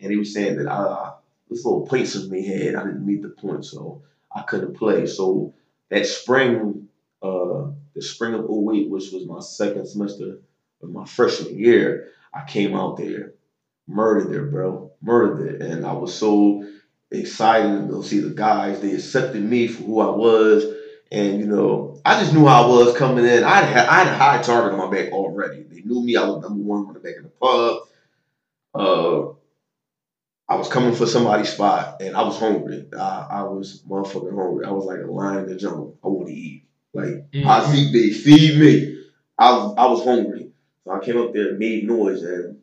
and he was saying that uh, this little point system he had, I didn't meet the point, so I couldn't play. So that spring, uh, the spring of 08, which was my second semester of my freshman year, I came out there, murdered it, bro, murdered it, and I was so excited to see the guys. They accepted me for who I was. And you know, I just knew how I was coming in. I had I had a high target on my back already. They knew me. I was number one running back in the pub. Uh, I was coming for somebody's spot, and I was hungry. I, I was motherfucking hungry. I was like a lion in the jungle. I want to eat. Like mm. I feed me, feed me. I was I was hungry, so I came up there and made noise, and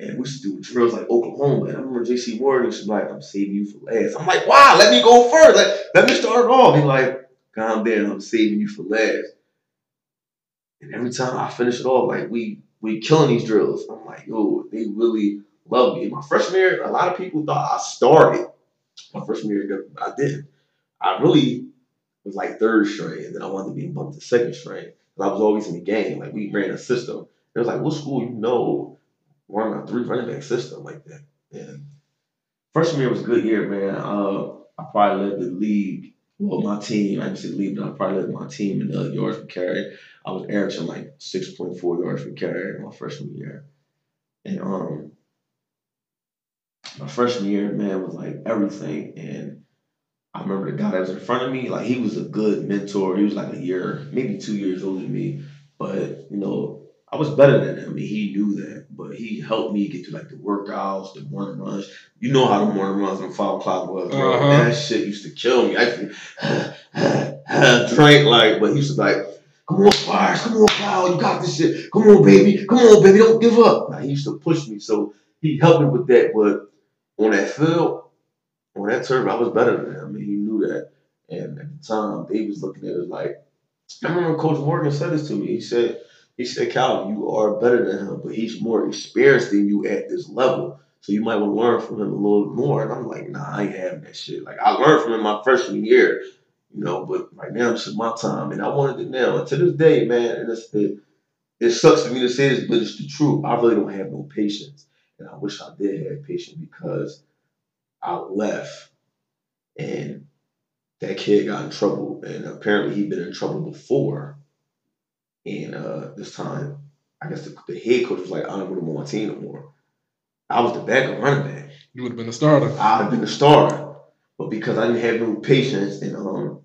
and we used to do drills like Oklahoma. And I remember J.C. Morgan was like, "I'm saving you for last." I'm like, "Wow, let me go first. Let, let me start off." He like, calm down. I'm saving you for last. And every time I finish it off, like we we killing these drills. I'm like, yo, they really love me. My freshman year, a lot of people thought I started. My freshman year, I didn't. I really was like third string, and then I wanted to be bumped to second string. Because I was always in the game. Like we ran a system. It was like, what school you know running a three running back system like that? And freshman year was a good year, man. Uh, I probably led the league well, my team, I didn't say lead, but I probably led my team in the yards per carry. I was averaging like 6.4 yards per carry my freshman year. And um my freshman year, man, was like everything. And I remember the guy that was in front of me, like he was a good mentor. He was like a year, maybe two years older than me. But, you know, I was better than him, and he knew that. But he helped me get to like the workouts, the morning runs. You know how the morning runs and five o'clock was, bro. Uh-huh. That shit used to kill me. I used to drink like, but he used to be like, "Come on, Fires, come on, Kyle, you got this shit. Come on, baby, come on, baby, don't give up." Like, he used to push me, so he helped me with that. But on that field, on that turf, I was better than him, and he knew that. And at the time, they was looking at it like, I remember Coach Morgan said this to me. He said. He said, Cal, you are better than him, but he's more experienced than you at this level. So you might want to learn from him a little more. And I'm like, nah, I ain't having that shit. Like I learned from him my freshman year, you know, but right now is my time. And I wanted it now. And to this day, man, and it's it, it sucks for me to say this, but it's the truth. I really don't have no patience. And I wish I did have patience because I left and that kid got in trouble. And apparently he'd been in trouble before. And uh, this time, I guess the, the head coach was like, I don't want him on my team no more. I was the backup running back. You would have been a starter. I'd have been the starter. But because I didn't have no patience and um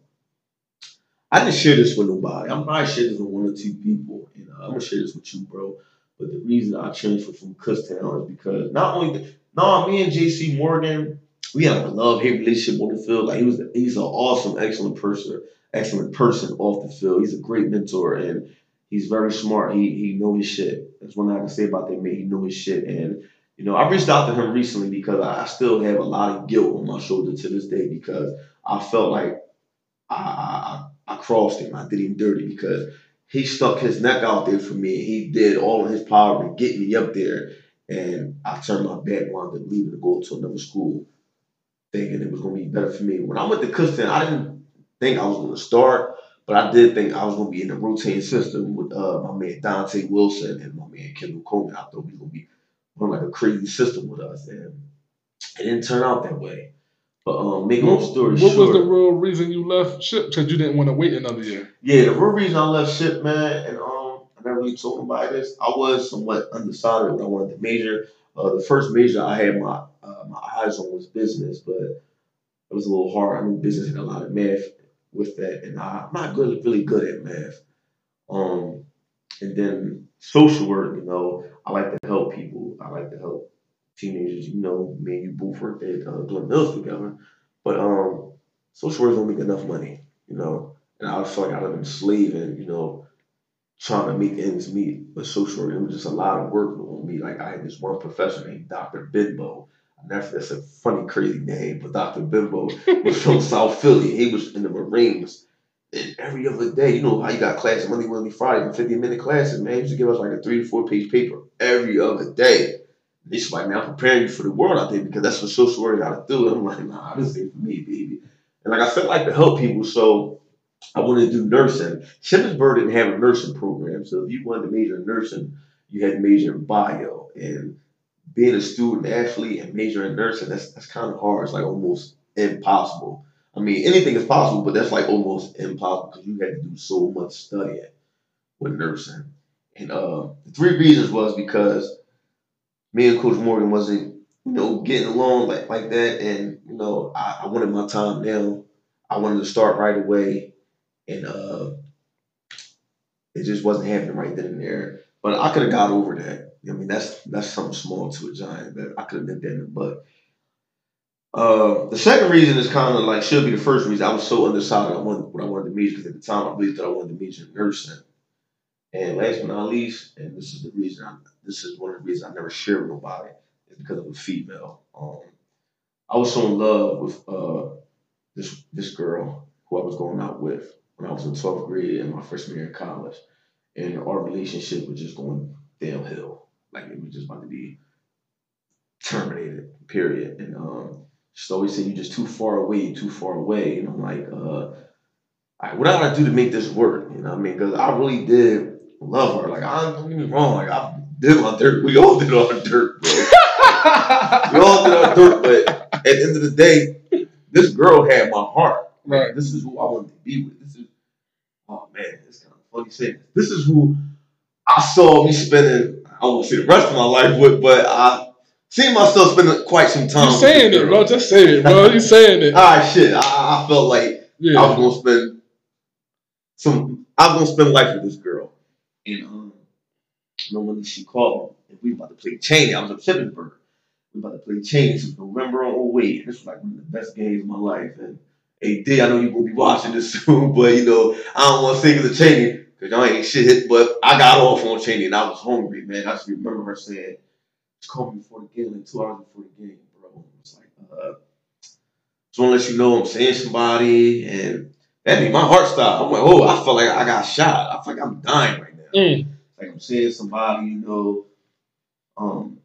I didn't share this with nobody. I'm probably share this with one or two people. And uh, I'm gonna share this with you, bro. But the reason I transferred from Kutztown is because not only no, me and JC Morgan, we had a love hate relationship on the field. Like he was he's an awesome, excellent person, excellent person off the field. He's a great mentor and he's very smart. He he know his shit. That's one thing I can say about that man. He know his shit. And you know, I reached out to him recently because I still have a lot of guilt on my shoulder to this day because I felt like I I, I crossed him. I did him dirty because he stuck his neck out there for me. He did all of his power to get me up there, and I turned my back, wound up leaving to go to another school, thinking it was going to be better for me. When I went to Kutztown, I didn't think I was going to start. But I did think I was going to be in the routine system with uh, my man Dante Wilson and my man Kendall Coleman. I thought we were going to be on like a crazy system with us, and it didn't turn out that way. But um, make long story what short, was the real reason you left ship? Because you didn't want to wait another year. yeah, the real reason I left ship, man, and um, I never really told nobody this. I was somewhat undecided when I wanted to major. Uh, the first major I had my uh, my eyes on was business, but it was a little hard. I knew business had a lot of math with that, and I, I'm not good, really good at math. Um, and then social work, you know, I like to help people. I like to help teenagers. You know, me and you both worked at uh, Glen Mills together, but um, social work don't make enough money, you know. And I feel like I've been slaving, you know, trying to make ends meet with social work. It was just a lot of work on me. Like I had this one professor named Dr. Bimbo. Never that's a funny, crazy name, but Dr. Bimbo was from South Philly. He was in the Marines. And every other day, you know how you got class Monday, Wednesday, Friday, and 50 minute classes, man. He used to give us like a three to four page paper every other day. It's like, man, I'm preparing you for the world out there because that's what social work got to do. I'm like, nah, this ain't for me, baby. And like I felt like to help people, so I wanted to do nursing. Shippensburg didn't have a nursing program, so if you wanted to major in nursing, you had to major in bio. And being a student athlete and majoring in nursing, that's that's kind of hard. It's like almost impossible. I mean, anything is possible, but that's like almost impossible because you had to do so much studying with nursing. And uh, the three reasons was because me and Coach Morgan wasn't, you know, getting along like like that, and you know, I, I wanted my time now. I wanted to start right away, and uh, it just wasn't happening right then and there. But I could have got over that. I mean, that's that's something small to a giant that I could have nipped in. But uh, the second reason is kind of like should be the first reason. I was so undecided I wanted what I wanted to major because at the time I believed that I wanted to major in nursing. And last but not least, and this is the reason I this is one of the reasons I never shared with nobody is because of a female. Um, I was so in love with uh, this this girl who I was going out with when I was in 12th grade and my freshman year in college, and our relationship was just going downhill. Like it was just about to be terminated. Period. And um, she always said, "You're just too far away. Too far away." And I'm like, uh, right, what am I gotta do to make this work? You know what I mean? Because I really did love her. Like, I don't get me wrong. Like, I did my dirt. We all did our dirt, bro. we all did our dirt. But at the end of the day, this girl had my heart. Right. This is who I wanted to be with. This is, oh man, it's kind of funny saying this. This is who I saw me spending. I won't say the rest of my life with, but I see myself spending quite some time. You saying this it, bro? Just say it, bro. You saying it? All right, shit. I, I I felt like Yeah. I was gonna spend some. I was gonna spend life with this girl, and um, you know when she called and we about to play Cheyney. I was at Shippensburg. We about to play Cheyney. This was November on 08. This was like one of the best games of my life. And hey, D, I know you're gonna be watching this soon, but you know I don't want to of the Cheyney because y'all ain't shit. But I got off on Cheyney, and I was hungry, man. I just remember her saying, "Just call me before the game, like two hours before the game, bro." It's like, uh, just want to let you know I'm seeing somebody, and that made my heart stop. I'm like, oh, I felt like I got shot. I feel like I'm dying right. Mm. Like I'm seeing somebody, you know. Um,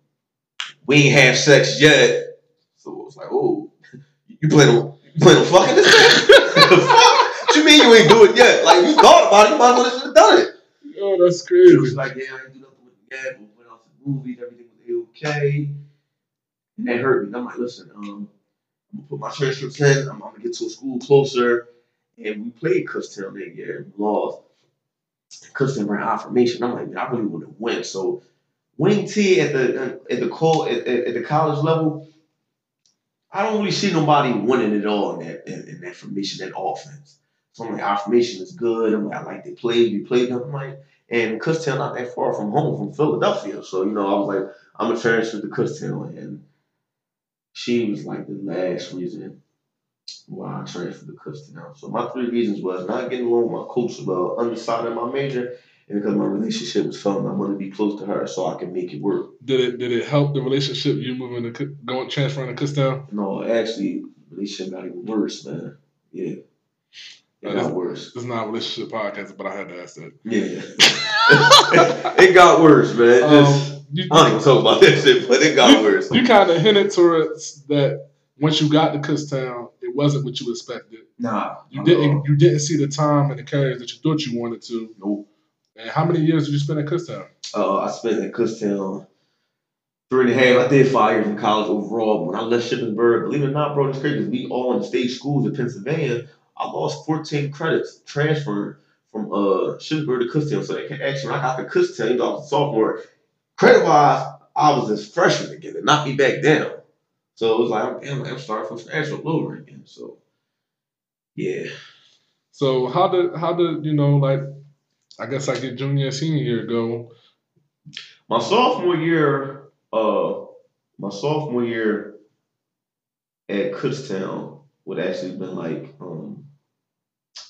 we ain't have sex yet, so it was like, oh, you plan on you plan on fucking this the fuck? What you mean you ain't do it yet? Like you thought about it, you might as well have done it. Oh, that's crazy. She was like, yeah, I ain't do nothing with the dad, but went out to the movies, everything was okay. And that hurt me. And I'm like, listen, um, I'm gonna put my transcripts in, I'm, I'm gonna get to a school closer. And we played Kutztown that year and we lost. Kutztown ran I formation. I'm like, I really want to win. So wing T at the at the call at, at, at the college level, I don't really see nobody winning it all in that in, in that formation, that offense. So I'm like, I formation is good. I'm like, I like they played, we played them. Like, and Kutztown not that far from home, from Philadelphia. So, you know, I was like, I'm gonna transfer to Kutztown. And she was like the last reason why I transferred to Kutztown. So my three reasons was not getting along with my coach well, undecided in my major, and because my relationship was failing, I wanted to be close to her so I could make it work. Did it did it help the relationship you moving to going transferring to Kutztown? No, actually, the relationship got even worse, man. Yeah. It Oh, got worse. This is not a relationship podcast, but I had to ask that. Yeah. it got worse, man. Just, Um, you, I don't even talk about that shit, but it got worse. you kind of hinted towards that once you got to Kutztown, it wasn't what you expected. Nah. You didn't you didn't see the time and the carriers that you thought you wanted to. Nope. And how many years did you spend at Kutztown? Uh, I spent in Kutztown three and a half. I did five years in college overall. When I left Shippensburg, believe it or not, bro, it's crazy. We all in the state schools in Pennsylvania. I lost 14 credits transferring from uh Shippensburg to Kutztown. So they can actually, when I got to Kutztown, you know, I was a sophomore. Credit wise, I was this freshman again. It knocked me back down. So it was like, damn, I'm starting from scratch all over again. So, yeah. So how did how did you know like I guess like your junior and senior year go? My sophomore year, uh, my sophomore year at Kutztown would actually been like um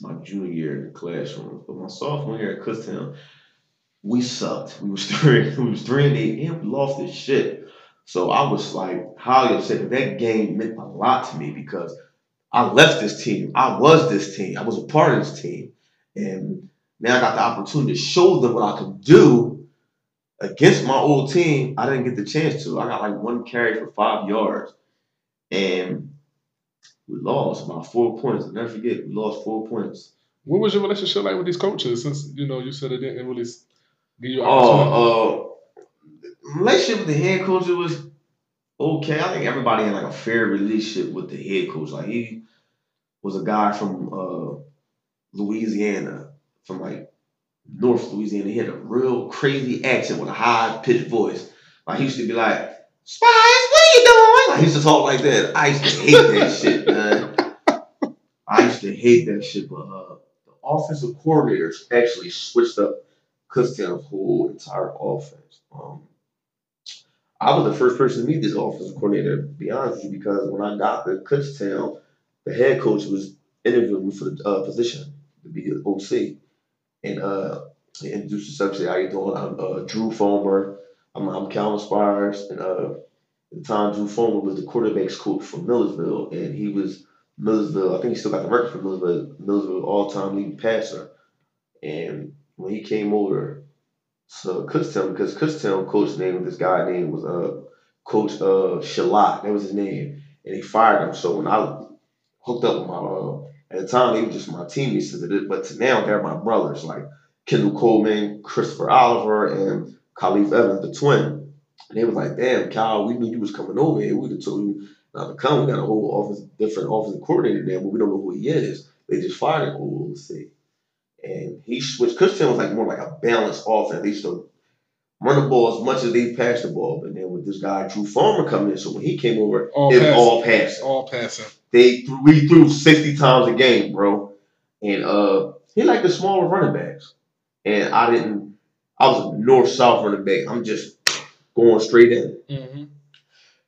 my junior year in the classroom. But my sophomore year at Kutztown, we sucked. We was three, we was three and eight, and we lost this shit. So I was like highly upset. But that game meant a lot to me because I left this team. I was this team. I was a part of this team. And now I got the opportunity to show them what I could do against my old team. I didn't get the chance to. I got like one carry for five yards. And we lost by four points. I'll never forget, we lost four points. What was your relationship like with these coaches? Since you know you said it didn't really give you oh, opportunity. Oh, relationship with the head coach was okay. I think everybody had like a fair relationship with the head coach. Like he was a guy from uh, Louisiana, from like North Louisiana. He had a real crazy accent with a high pitched voice. Like he used to be like, Spice, what are you doing? Like he used to talk like that. I used to hate that shit, man. I used to hate that shit, but uh, the offensive coordinators actually switched up Kutztown's whole entire offense. Um, I was the first person to meet this offensive coordinator, to be honest with you, because when I got to Kutztown, the head coach was interviewing me for the uh, position to be the OC. And uh, he introduced himself, and said, How you doing? I'm uh, Drew Folmar. I'm, I'm Calvin Spires. And uh, at the time, Drew Folmar was the quarterback's coach for Millersville. And he was Millersville, I think he still got the record for Millersville, Millersville all time leading passer. And when he came over to Kutztown, because Kutztown coach name this guy name was uh Coach uh Shalat, that was his name, and he fired him. So when I hooked up with my uh, at the time they were just my teammates, but to now they're my brothers, like Kendall Coleman, Christopher Oliver, and Khalif Evans, the twin. And they was like, "Damn, Kyle, we knew you was coming over here. Have told you not to come. We got a whole office, different offensive coordinator there, but we don't know who he is. They just fired him. Oh, let's see." And he switched. Kutztown was like more like a balanced offense. They used to run the ball as much as they passed the ball. But then with this guy Drew Folmar coming in, so when he came over, All it was all passing. All passing. They threw, we threw sixty times a game, bro. And uh, he liked the smaller running backs, and I didn't. I was a north south running back. I'm just going straight in. Mm-hmm.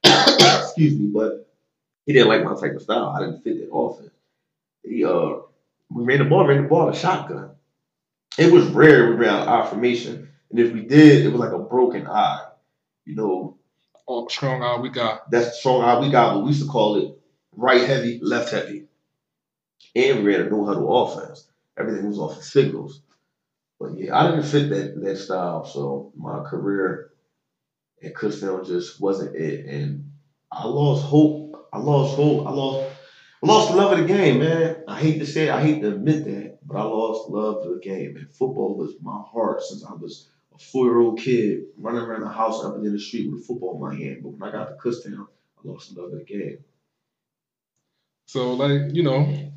Excuse me, but he didn't like my type of style. I didn't fit that offense. He uh, we ran the ball, ran the ball a shotgun. It was rare we ran our formation, and if we did, it was like a broken I. You know, All strong I we got. that's the strong I we got, but we used to call it right heavy, left heavy. And we ran a no huddle offense. Everything was off of signals. But yeah, I didn't fit that that style, so my career at Kutztown just wasn't it. And I lost hope. I lost hope. I lost lost the love of the game, man. I hate to say it, I hate to admit that, but I lost love of the game. And football was my heart since I was a four-year-old kid running around the house up and in the street with a football in my hand. But when I got to Kutztown, I lost the love of the game. So like you know,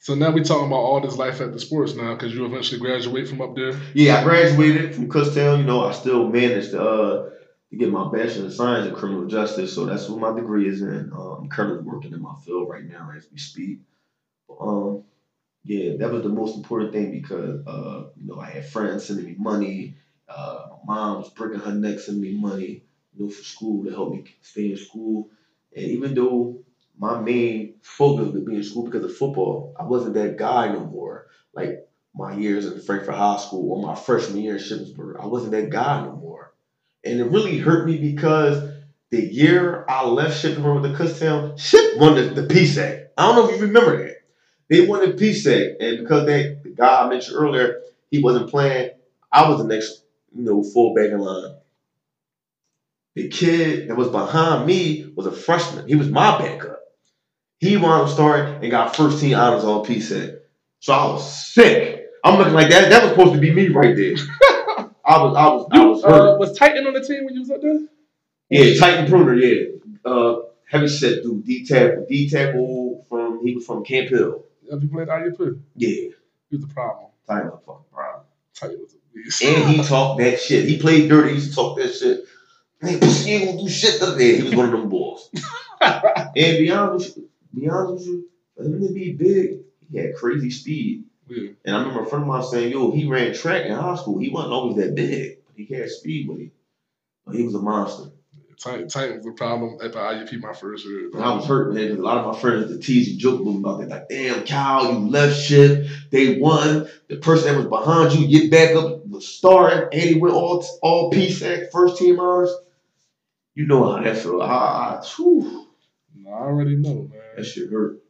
so now we talking about all this life at the sports now because you eventually graduate from up there. Yeah, I graduated from Kutztown. You know, I still managed to uh to get my bachelor of science in criminal justice. So that's what my degree is in. Um, I'm currently working in my field right now as we speak. Um, yeah, that was the most important thing because uh, you know, I had friends sending me money. Uh, my mom was breaking her neck sending me money, you know, for school to help me stay in school. And even though my main focus was to be in school because of football, I wasn't that guy no more. Like my years in Frankford High School or my freshman year in Shippensburg, I wasn't that guy no more. And it really hurt me because the year I left Shippensburg with the Kutztown, Ship won the, the PSAC. I don't know if you remember that. They won the PSAC, and because that the guy I mentioned earlier, he wasn't playing, I was the next, you know, fullback in line. The kid that was behind me was a freshman. He was my backup. He wound up starting and got first team honors on PSAC. So I was sick. I'm looking like that. That was supposed to be me right there. I was, I was, I You was uh, hurt. was Titan on the team when you was up there? Yeah, Titan Pruner, yeah. Uh, heavy set dude, D tackle, D tackle from he was from Camp Hill. Have you played IUP? Yeah, He was the problem. Titan was a fucking problem. Titan was a beast. And he talked that shit. He played dirty. He used to talk that shit. He ain't gonna do shit the other day. He was one of them boys. and be honest, be honest with you, for him to be big, he had crazy speed. Yeah. And I remember a friend of mine saying, yo, he ran track in high school. He wasn't always that big, but he had speed with him. But he was a monster. Titan, Titan was a problem at the IUP my first year. And I was hurt, man, because a lot of my friends at the tease and joke me about that. Like, damn, Kyle, you left shit. They won. The person that was behind you, get back up, was starting, and he went all all PSAC, first team honors. You know how that feel. I, I, whew, I already know, man. that shit hurt.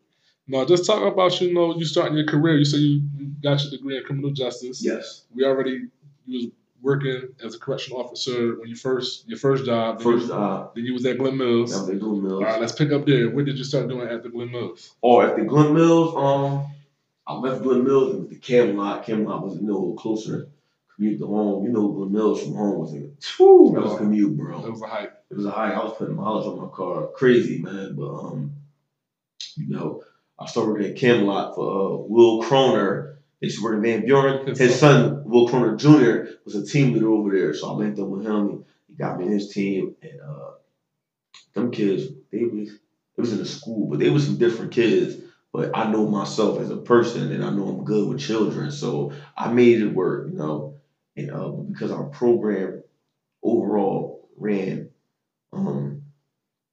No, just talk about you know you starting your career. You say you, you got your degree in criminal justice. Yes. We already you was working as a correctional officer when you first your first job. Then First you, uh, then you was at Glen Mills. was at Glen Mills. right, let's pick up there. What did you start doing at the Glen Mills? Oh, at the Glen Mills, um, I left Glen Mills and went to Camelot. Camelot was you know, a little closer commute to home. You know, Glen Mills from home was a whew, that was a commute, bro. That was a hype. It was a high. I was putting mileage on my car, crazy man. But um, you know, I started working at Camelot for uh, Will Croner. They used to work at Van Buren. His son, Will Croner Jr., was a team leader over there. So I linked up with him. He got me in his team, and uh, them kids, they was it was in the school, but they was some different kids. But I know myself as a person, and I know I'm good with children, so I made it work, you know. And uh, because our program overall ran um,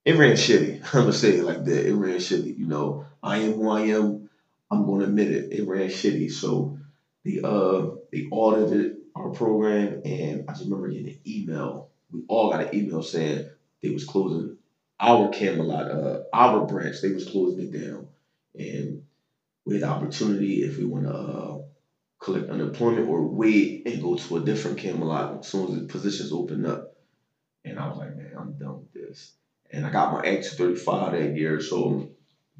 it ran shitty. I'm gonna say it like that. It ran shitty. You know, I am who I am. I'm gonna admit it. It ran shitty. So the uh they audited our program, and I just remember getting an email. We all got an email saying they was closing our Camelot, uh, our branch. They was closing it down, and we had the opportunity if we want to uh, collect unemployment or wait and go to a different Camelot as soon as the positions open up. And I was like, man, I'm done with this. And I got my X 35 that year. So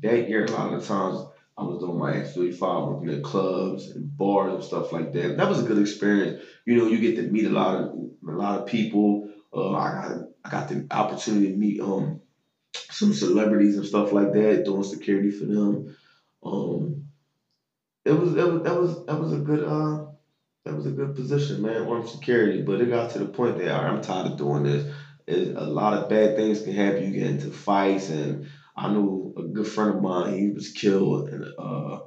that year, a lot of times I was doing my X 35, working at clubs and bars and stuff like that. That was a good experience. You know, you get to meet a lot of a lot of people. Uh, I got I got the opportunity to meet um some celebrities and stuff like that, doing security for them. Um, it was it was that was that was a good uh that was a good position, man, armed security. But it got to the point that right, I'm tired of doing this. It, a lot of bad things can happen. You get into fights, and I knew a good friend of mine. He was killed in uh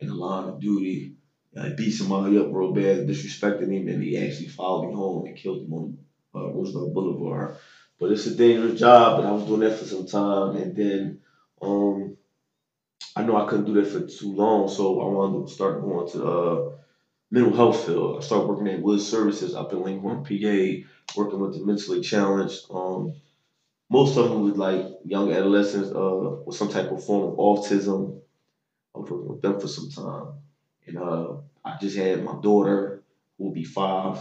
in the line of duty. I beat somebody up real bad, disrespected him, and he actually followed me home and killed him on uh, Roosevelt Boulevard. But it's a dangerous job, but I was doing that for some time, and then um, I know I couldn't do that for too long, so I wanted to start going to uh, mental health field. I started working at Woods Services up in Langhorne, PA, working with the mentally challenged. Um, most of them with like young adolescents uh, with some type of form of autism. I was working with them for some time, and uh, I just had my daughter who will be five.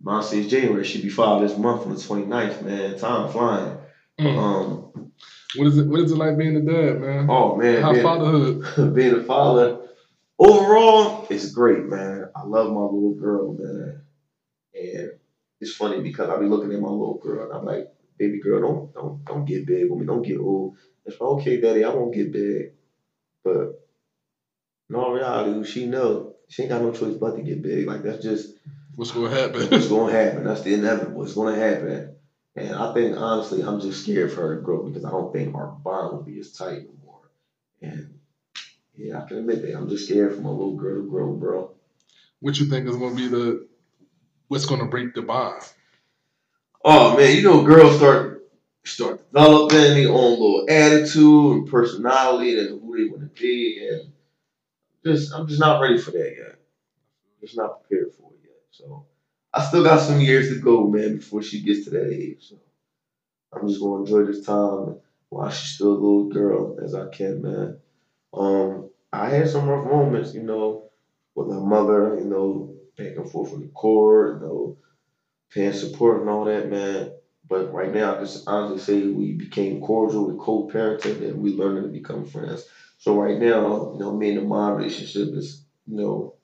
Mine says January. She'll be five this month on the 29th, man. Time flying. Mm. Um, What is it? What is it like being a dad, man? oh man, How being- fatherhood? being a father, overall, it's great, man. I love my little girl, man. And it's funny because I be looking at my little girl and I'm like, baby girl, don't don't don't get big with me, don't get old. It's like, okay, daddy, I won't get big. But in all reality, she know she ain't got no choice but to get big. Like that's just What's gonna happen? it's gonna happen. That's the inevitable. It's gonna happen. And I think honestly, I'm just scared for her to grow because I don't think our bond will be as tight anymore. And yeah, I can admit that. I'm just scared for my little girl to grow, bro. what you think is gonna be the what's gonna break the bond? Oh man, you know, girls start start developing their own little attitude and personality and who they want to be, and just I'm just not ready for that yet. I'm Just not prepared for it yet. So I still got some years to go, man, before she gets to that age. So I'm just gonna enjoy this time while she's still a little girl as I can, man. Um, I had some rough moments, you know, with her mother, you know, back and forth in the court, you know, paying support and all that, man. But right now, I just honestly say we became cordial with co-parenting and we learning to become friends. So right now, you know, me and the mom relationship is, you know,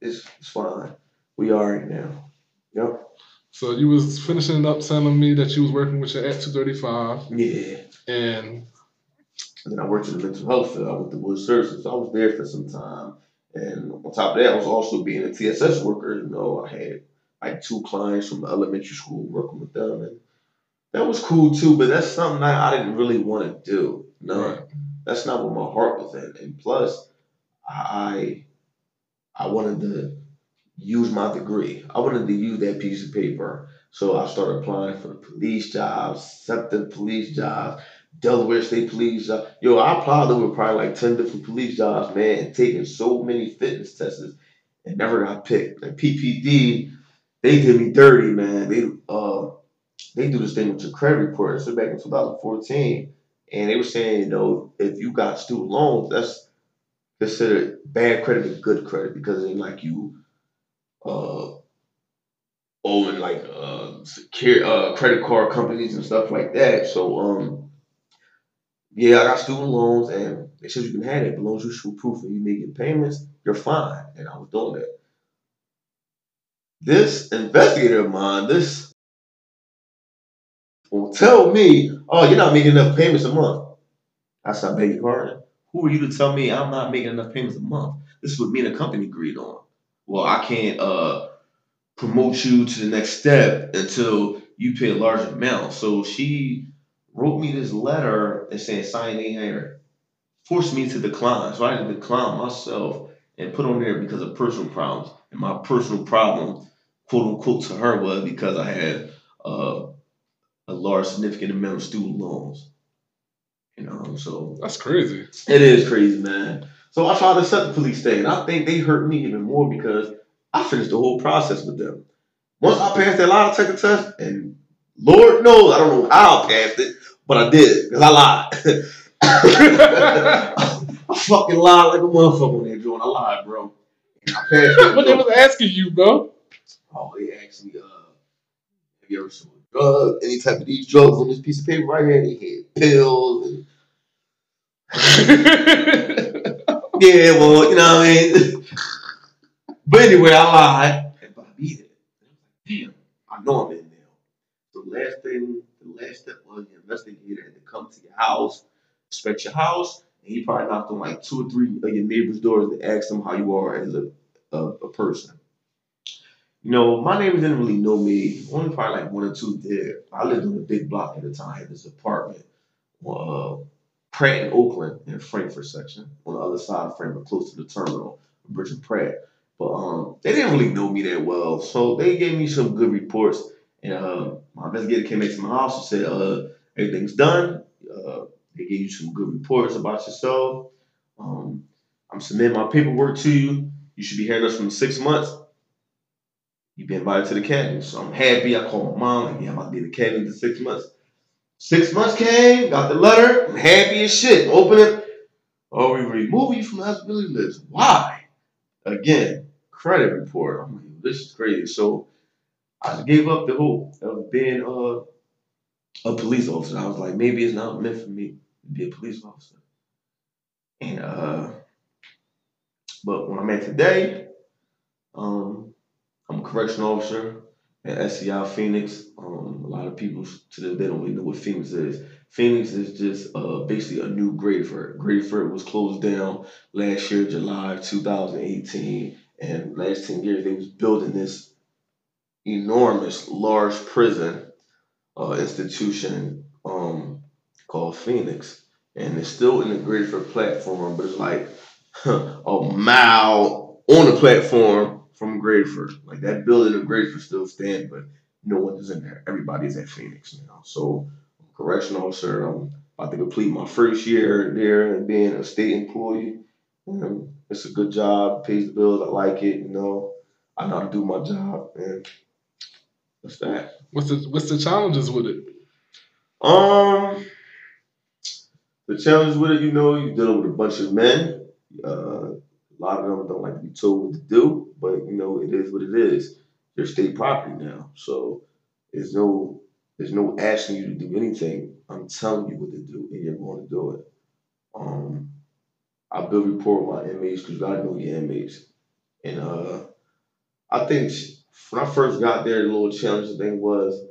it's, it's fine. We are right now. Yep. So you was finishing up telling me that you was working with your at two thirty five, Yeah. and And then I worked in the mental health field. I went to Woods Services. I was there for some time. And on top of that, I was also being a TSS worker. You know, I had like two clients from the elementary school working with them. And That was cool too, but that's something that I didn't really want to do. No, Right. that's not what my heart was in. And plus, I I wanted to use my degree. I wanted to use that piece of paper. So I started applying for police jobs, accepted police jobs, Delaware State Police job. Yo, I applied over probably like 10 different police jobs, man, and taking so many fitness tests and never got picked. And PPD, they did me dirty, man. They uh they do this thing with your credit report. So back in 2014, and they were saying, you know, if you got student loans, that's considered bad credit and good credit because ain't like you uh owing like uh secure uh credit card companies and stuff like that. So um yeah, I got student loans and they said you can have it, but as you show proof and you make your payments, you're fine. And I was doing that. This investigator of mine, this will tell me, oh, you're not making enough payments a month. I said, I beg your pardon. Who are you to tell me I'm not making enough payments a month? This is what me and the company agreed on. Well, I can't uh promote you to the next step until you pay a large amount. So she wrote me this letter and saying sign in here, forced me to decline. So I had to decline myself and put on there because of personal problems. And my personal problem, quote unquote, to her was because I had uh, a large significant amount of student loans. You know, so That's crazy. it is crazy, man. So I tried to set the police thing, and I think they hurt me even more because I finished the whole process with them. Once I passed that lie detector test, and Lord knows I don't know how I passed it, but I did because I lied. I fucking lied like a motherfucker on that joint. I lied, bro. I what they was asking you, bro? Oh, they asked me, uh, have you ever sold drugs? Any type of these drugs on this piece of paper right here? They had pills and Yeah, well, you know what I mean. but anyway, I lied. But I beat it. Damn, I know I'm in there. So the last thing, the last step was the investigator had to come to your house, inspect your house, and he probably knocked on like two or three of your neighbors' doors to ask them how you are as a, a, a person. You know, my neighbors didn't really know me. Only probably like one or two did. I lived on a big block at the time. I had this apartment. Uh, Pratt and Oakland in Frankford section on the other side of Frankford, close to the terminal, Bridge and Pratt. But um, they didn't really know me that well, so they gave me some good reports. And uh, my investigator came into my house and said, uh, "Everything's done. Uh, they gave you some good reports about yourself. Um, I'm submitting my paperwork to you. You should be hearing us from six months. You've been invited to the academy, so I'm happy. I called my mom, like, yeah, I'm about to be in the academy for six months. Six months came, got the letter, I'm happy as shit. Open it. Oh, we remove you from the eligibility list. Why? Again, credit report. I'm like, this is crazy. So I gave up the hope of being uh, a police officer. I was like, maybe it's not meant for me to be a police officer. And uh, but when I'm at today, um, I'm a correctional officer at SCI Phoenix. Um, a lot of people today they don't really know what Phoenix is. Phoenix is just uh, basically a new Graterford. Graterford was closed down last year, July 2018, and last 10 years they was building this enormous, large prison uh, institution um, called Phoenix, and it's still in the Graterford platform, but it's like a mile on the platform from Graterford. Like that building of Graterford still stands, but no one is in there. Everybody's at Phoenix now. So, correctional officer. I'm about to complete my first year there and being a state employee. Um, it's a good job, pays the bills. I like it. You know, I know how to do my job, and that's that. What's the what's the challenges with it? Um, the challenge with it, you know, you're dealing with a bunch of men. Uh, a lot of them don't like to be told what to do, but you know, it is what it is. You're state property now, so there's no there's no asking you to do anything. I'm telling you what to do, and you're going to do it. Um, I build rapport with my inmates because I know your inmates, and uh, I think when I first got there, the little challenging thing was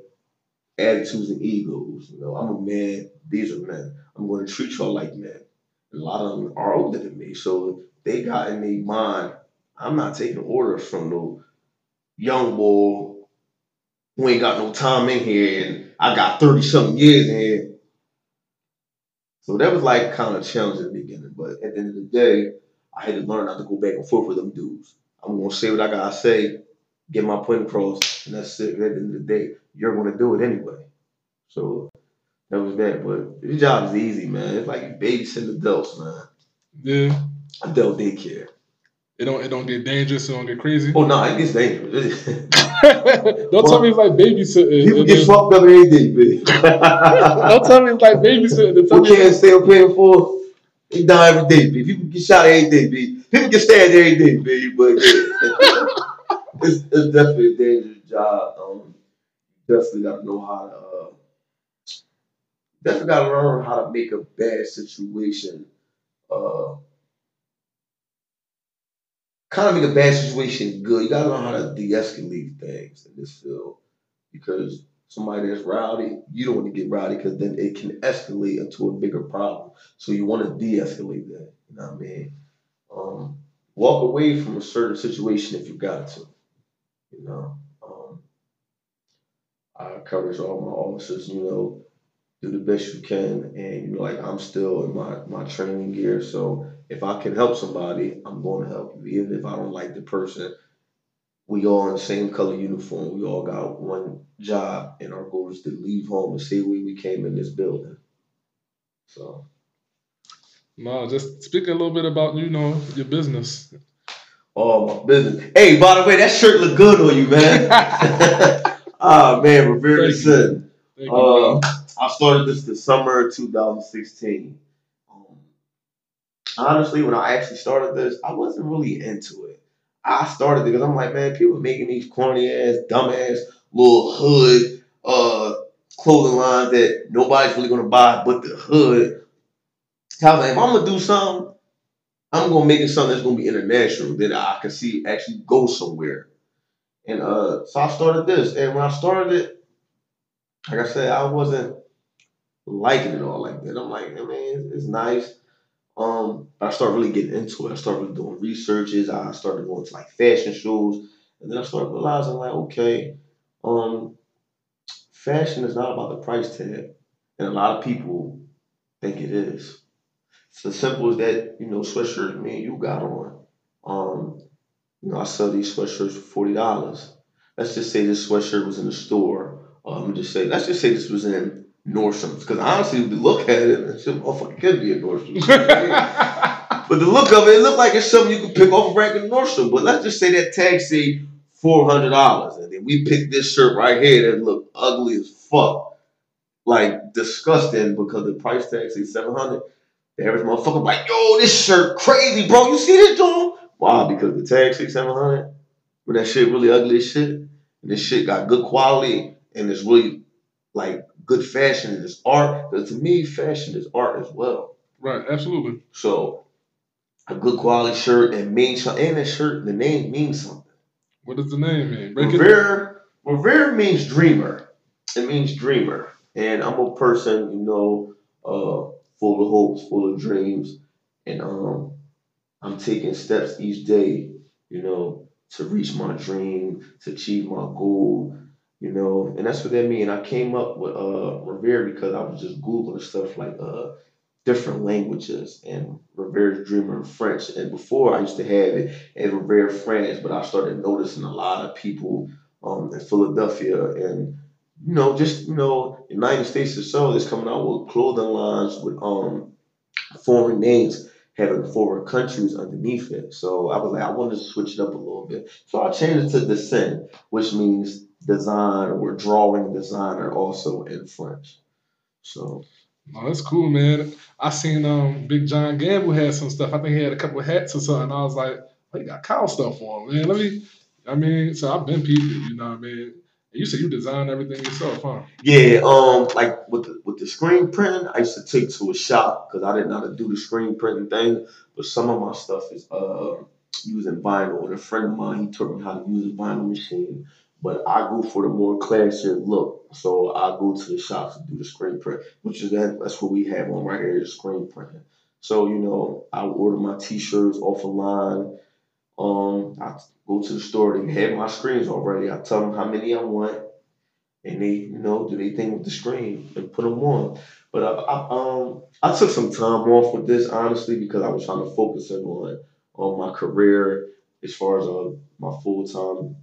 attitudes and egos. You know, I'm a man, these are men. I'm going to treat y'all like men. A lot of them are older than me, so they got in their mind, I'm not taking orders from no young boy who ain't got no time in here and I got 30 something years in here. So that was like kind of challenging in the beginning. But at the end of the day, I had to learn not to go back and forth with them dudes. I'm gonna say what I gotta say, get my point across, and that's it. At the end of the day, you're gonna do it anyway. So that was that. But this job is easy, man. It's like babysitting adults, man. Yeah. Adult daycare. It don't it don't get dangerous, it don't get crazy. Oh no, it gets dangerous. don't tell me it's like babysitting. People get fucked up every day, bitch. Don't tell me it's like babysitting. Tell Who me can't stay up paying for? They die every day, bitch. People get shot every day, bitch. People get stabbed every day, bitch. But yeah. It's, it's definitely a dangerous job. Um, definitely got to know how to. Uh, definitely got to learn how to make a bad situation. Uh, kind of make a bad situation good. You got to learn how to de-escalate things in this field because somebody that's rowdy, you don't want to get rowdy because then it can escalate into a bigger problem. So you want to de-escalate that. You know what I mean? Um, walk away from a certain situation if you got to. You know, um, I encourage all my officers, you know, do the best you can, and you know, like I'm still in my my training gear, so if I can help somebody, I'm going to help you, even if I don't like the person. We all in the same color uniform. We all got one job, and our goal is to leave home and say we we came in this building. So. No, just speaking a little bit about you know your business. Oh my business. Hey, by the way, that shirt look good on you, man. Ah man, Revere Thank you. Descent. Thank you, Uh. I started this the summer of 2016. Um, honestly, when I actually started this, I wasn't really into it. I started it because I'm like, man, people making these corny ass, dumb ass little hood uh clothing lines that nobody's really gonna buy but the hood. So I was like, if I'm gonna do something, I'm gonna make it something that's gonna be international that I can see actually go somewhere. And uh, so I started this, and when I started it, like I said, I wasn't liking it all like that. I'm like, I mean, it's, nice. Um, I started really getting into it. I started really doing researches. I started going to like fashion shows, and then I started realizing like, okay, um, fashion is not about the price tag, and a lot of people think it is. It's as simple as that. You know, sweatshirt me and you got on. Um, you know, I sell these sweatshirts for forty dollars. Let's just say this sweatshirt was in the store. Uh, let me just say, let's just say this was in Nordstrom's, because honestly, you look at it, this motherfucker could be a Nordstrom's. but the look of it, it looked like it's something you could pick off a rack in Nordstrom. But let's just say that tag say four hundred dollars, and then we picked this shirt right here that looked ugly as fuck, like disgusting because the price tag say seven hundred. The average motherfucker like, yo, this shirt crazy, bro. You see this, John? Why? Because the tag say seven hundred. But that shit really ugly as shit. And this shit got good quality and it's really like good fashion and it's art. Because to me, fashion is art as well. right, absolutely. So a good quality shirt and means something. And that shirt, the name means something. What does the name mean? Break it. Revere, Revere means dreamer. It means dreamer. And I'm a person, you know, uh, full of hopes, full of dreams. And um, I'm taking steps each day, you know, to reach my dream, to achieve my goal, you know. And that's what that mean. I came up with uh, Revere because I was just Googling stuff like uh, different languages and Revere's Dreamer in French. And before I used to have it in Revere French, but I started noticing a lot of people um, in Philadelphia and you know, just you know, United States so that's coming out with clothing lines with um foreign names having foreign countries underneath it. So I was like, I wanted to switch it up a little bit. So I changed it to Descent, which means design or drawing designer also in French. So No, that's cool, man. I seen um Big John Gamble had some stuff. I think he had a couple hats or something. I was like, oh, he got cow stuff on, man. Let me. I mean, so I've been peeping, you know what I mean. And you said you design everything yourself, huh? Yeah, um, like with the with the screen printing, I used to take to a shop because I didn't know how to do the screen printing thing. But some of my stuff is uh using vinyl. And a friend of mine, he taught me how to use a vinyl machine. But I go for the more classier look, so I go to the shops to do the screen print, which is that that's what we have on right here screen printing. So you know, I order my T-shirts off a line. Um, I go to the store. They have my screens already. I tell them how many I want, and they, you know, do they thing with the screen and put them on. But I, I, um, I took some time off with this honestly because I was trying to focus in on on my career as far as uh, my full time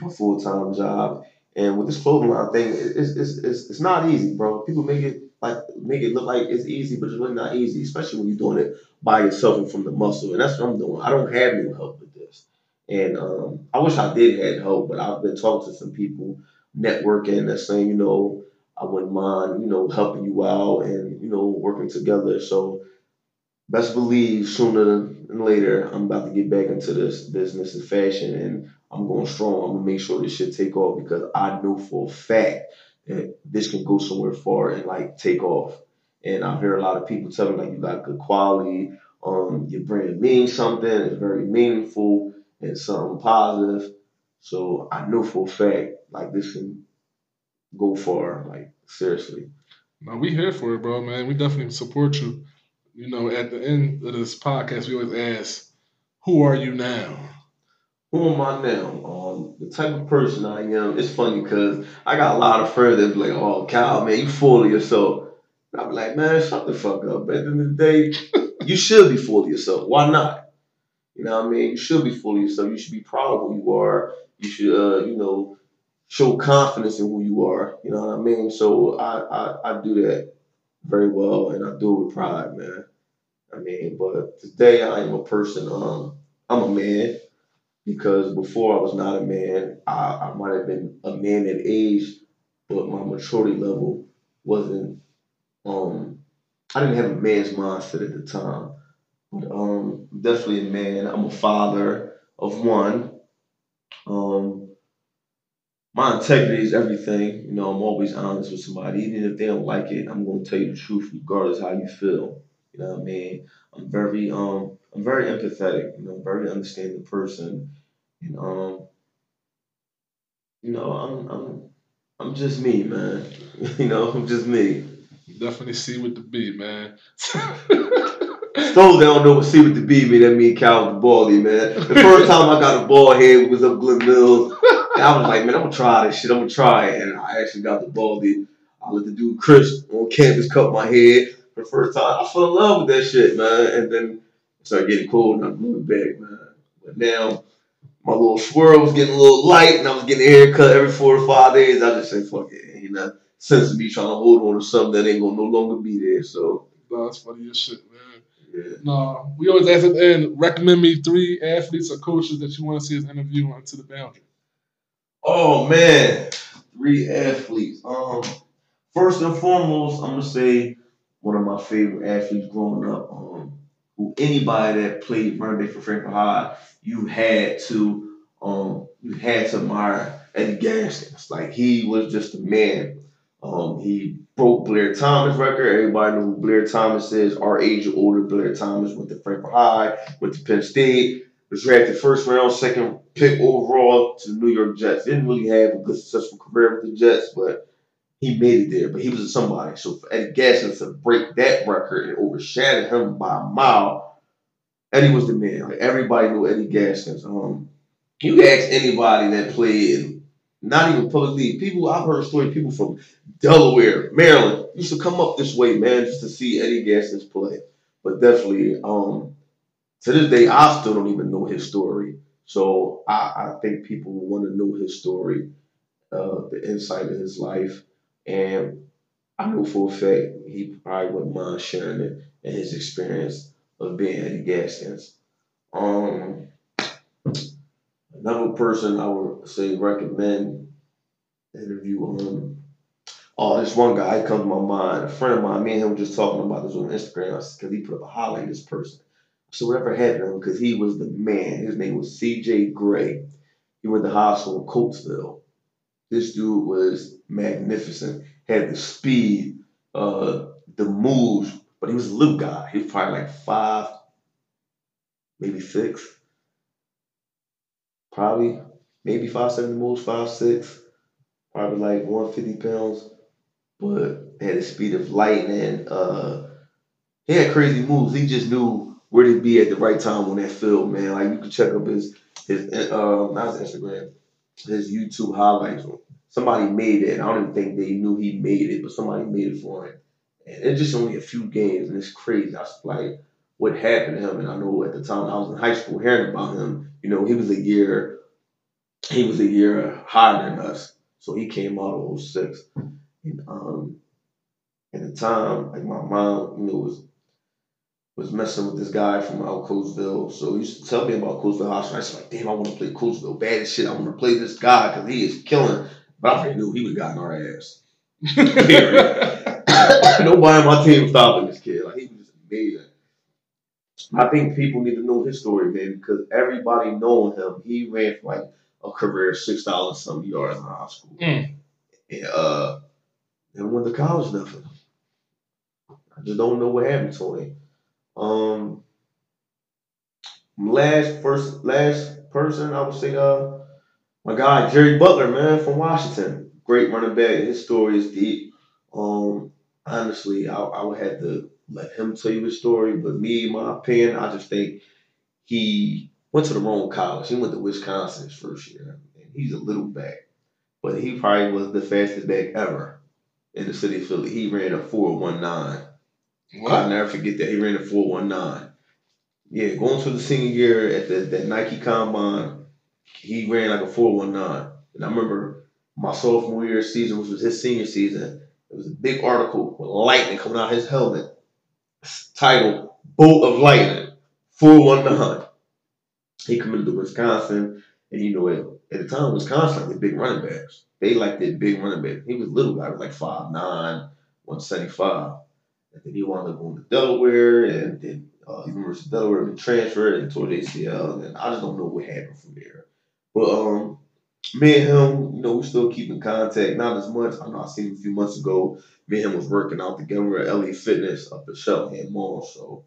my full time job. And with this clothing line thing, it's, it's it's it's not easy, bro. People make it like make it look like it's easy, but it's really not easy, especially when you're doing it by yourself and from the muscle. And that's what I'm doing. I don't have no help with this. And um, I wish I did have help, but I've been talking to some people, networking, that's saying, you know, I wouldn't mind, you know, helping you out and, you know, working together. So best believe sooner than later, I'm about to get back into this business and fashion and I'm going strong. I'm gonna make sure this shit take off because I know for a fact that this can go somewhere far and like take off. And I hear a lot of people tell me like you got good quality, um, your brand means something, it's very meaningful and something positive. So I know for a fact like this can go far, like seriously. No, we here for it, bro, man. We definitely support you. You know, at the end of this podcast, we always ask, "Who are you now?" Who am I now? Um, the type of person I am. It's funny because I got a lot of friends that be like, "Oh, Cal, man, you full of yourself." And I'm like, "Man, shut the fuck up." But at the end of the day, you should be full of yourself. Why not? You know what I mean? You should be full of yourself. You should be proud of who you are. You should, uh, you know, show confidence in who you are. You know what I mean? So I, I, I do that very well, and I do it with pride, man. I mean, but today I am a person. Um, I'm a man because before I was not a man. I, I might have been a man at age, but my maturity level wasn't. Um, I didn't have a man's mindset at the time. But um, definitely a man. I'm a father of one. Um, my integrity is everything. You know, I'm always honest with somebody, even if they don't like it. I'm going to tell you the truth, regardless how you feel. You know what I mean? I'm very um, I'm very empathetic. You know, very understanding person. And um, you know, I'm I'm I'm just me, man. you know, I'm just me. Definitely see with the B, man. Those that don't know what see with the B mean, that mean Cal baldy, man. The first time I got a ball head was up Glen Mills. And I was like, man, I'm gonna try this shit. I'm gonna try it. And I actually got the baldy. I let the dude Chris on campus cut my head for the first time. I fell in love with that shit, man. And then it started getting cold and I grew it back, man. But now my little swirl was getting a little light and I was getting a haircut every four or five days. I just said, fuck it. You know, sense of me trying to hold on to something that ain't gonna no longer be there. So no, that's funny as shit, man. yeah. No, we always ask at the end, recommend me three athletes or coaches that you want to see us interview on to the boundary. Oh man, three athletes. Um, first and foremost, I'm gonna say one of my favorite athletes growing up. Um, who anybody that played running back for Frankford High, you had to um, you had to admire Eddie Gaskins. Like he was just a man. Um, he broke Blair Thomas record. Everybody know who Blair Thomas is. Our age or older, Blair Thomas went to Frankford High, went to Penn State, was drafted first round, second pick overall to the New York Jets. Didn't really have a good successful career with the Jets, but he made it there. But he was somebody. So for Eddie Gaskins to break that record and overshadow him by a mile, Eddie was the man. Like everybody knew Eddie Gaskins. Um, you ask anybody that played, not even public league, people I've heard stories, people from Delaware, Maryland, used to come up this way, man, just to see Eddie Gaskins play. But definitely, um, to this day, I still don't even know his story. So I, I think people want to know his story, uh, the insight of his life, and I know for a fact he probably wouldn't mind sharing it and his experience of being Eddie Gaskins. Um, another person I would say recommend interview. Um, oh, this one guy comes to my mind. A friend of mine, me and him were just talking about this on Instagram because he put up a highlight of this person. So whatever happened to him, because he was the man. His name was C.J. Gray. He went to high school in Coatesville. This dude was magnificent. Had the speed, uh, the moves, but he was a little guy. He was probably like five, maybe six. Probably, maybe five seven moves, five six. Probably like one fifty pounds, but had the speed of lightning. Uh, he had crazy moves. He just knew where to be at the right time on that field, man. Like you can check up his his uh, not his Instagram, his YouTube highlights. somebody made it. I don't even think they knew he made it, but somebody made it for him. And it's just only a few games, and it's crazy. I was like, what happened to him? And I know at the time I was in high school hearing about him. You know, he was a year, he was a year higher than us, so he came out of 06. And um, at the time, like my mom, you know, was was messing with this guy from out Coatesville. So he used to tell me about Coatesville Hospital. I was like, damn, I want to play Coatesville bad as shit. I want to play this guy because he is killing. But I knew he would got our ass. Nobody on my team was stopping this kid. Like he was just amazing. I think people need to know his story, man, because everybody knowing him, he ran for like a career six thousand some yards in high school. Mm. And uh and went to college nothing. I just don't know what happened to him. Um last first last person I would say uh my guy Jerry Butler, man, from Washington. Great running back. His story is deep. Um honestly, I, I would have to let him tell you his story. But me, my opinion, I just think he went to the wrong college. He went to Wisconsin his first year. And he's a little back. But he probably was the fastest back ever in the city of Philly. He ran a 419. What? I'll never forget that. He ran a 419. Yeah, going to the senior year at the that Nike Combine, he ran like a 419. And I remember my sophomore year season, which was his senior season, it was a big article with lightning coming out of his helmet, titled "Bolt of Lightning," four one nine. He committed to Wisconsin, and you know at, at the time Wisconsin had big running backs. They liked that big running back. He was little guy, was like 5'9", 175. And then he wound up going to Delaware, and then uh, University of Delaware been transferred and tore the ACL, and I just don't know what happened from there. But um, me and him, you know, we still keep in contact. Not as much. I know I seen him a few months ago. Me and him was working out together at LA Fitness up at Shelton Mall. So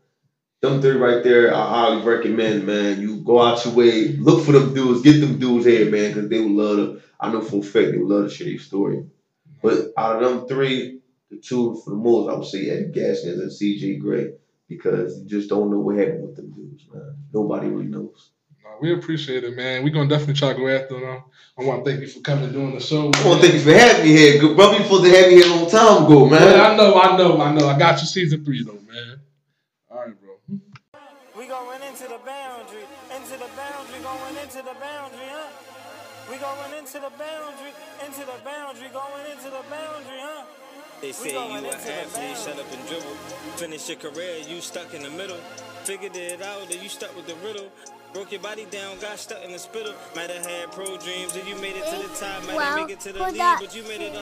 them three right there, I highly recommend, man. You go out your way, look for them dudes, get them dudes here, man, because they would love to. I know for a fact they would love to share your story. But out of them three, the two for the most, I would say Eddie Gaskins and CJ Gray, because you just don't know what happened with them dudes, man. Nobody really knows. No, we appreciate it, man. We're gonna definitely try to go after them. I want to thank you for coming and doing the show. I want to thank you for having me here. Good brother, you supposed to have me here a long time ago, man. Man, I know, I know, I know. I got you season three though, man. All right, bro. We going into the boundary, into the boundary, going into the boundary, huh? We going into the boundary, into the boundary, going into the boundary, huh? They say you going an athlete, shut up and dribble. Finish your career, you stuck in the middle. Figured it out, that you stuck with the riddle. Broke your body down, got stuck in the spittle. Might have had pro dreams, and you made it to the top. Might have Well, make it to the that but you made it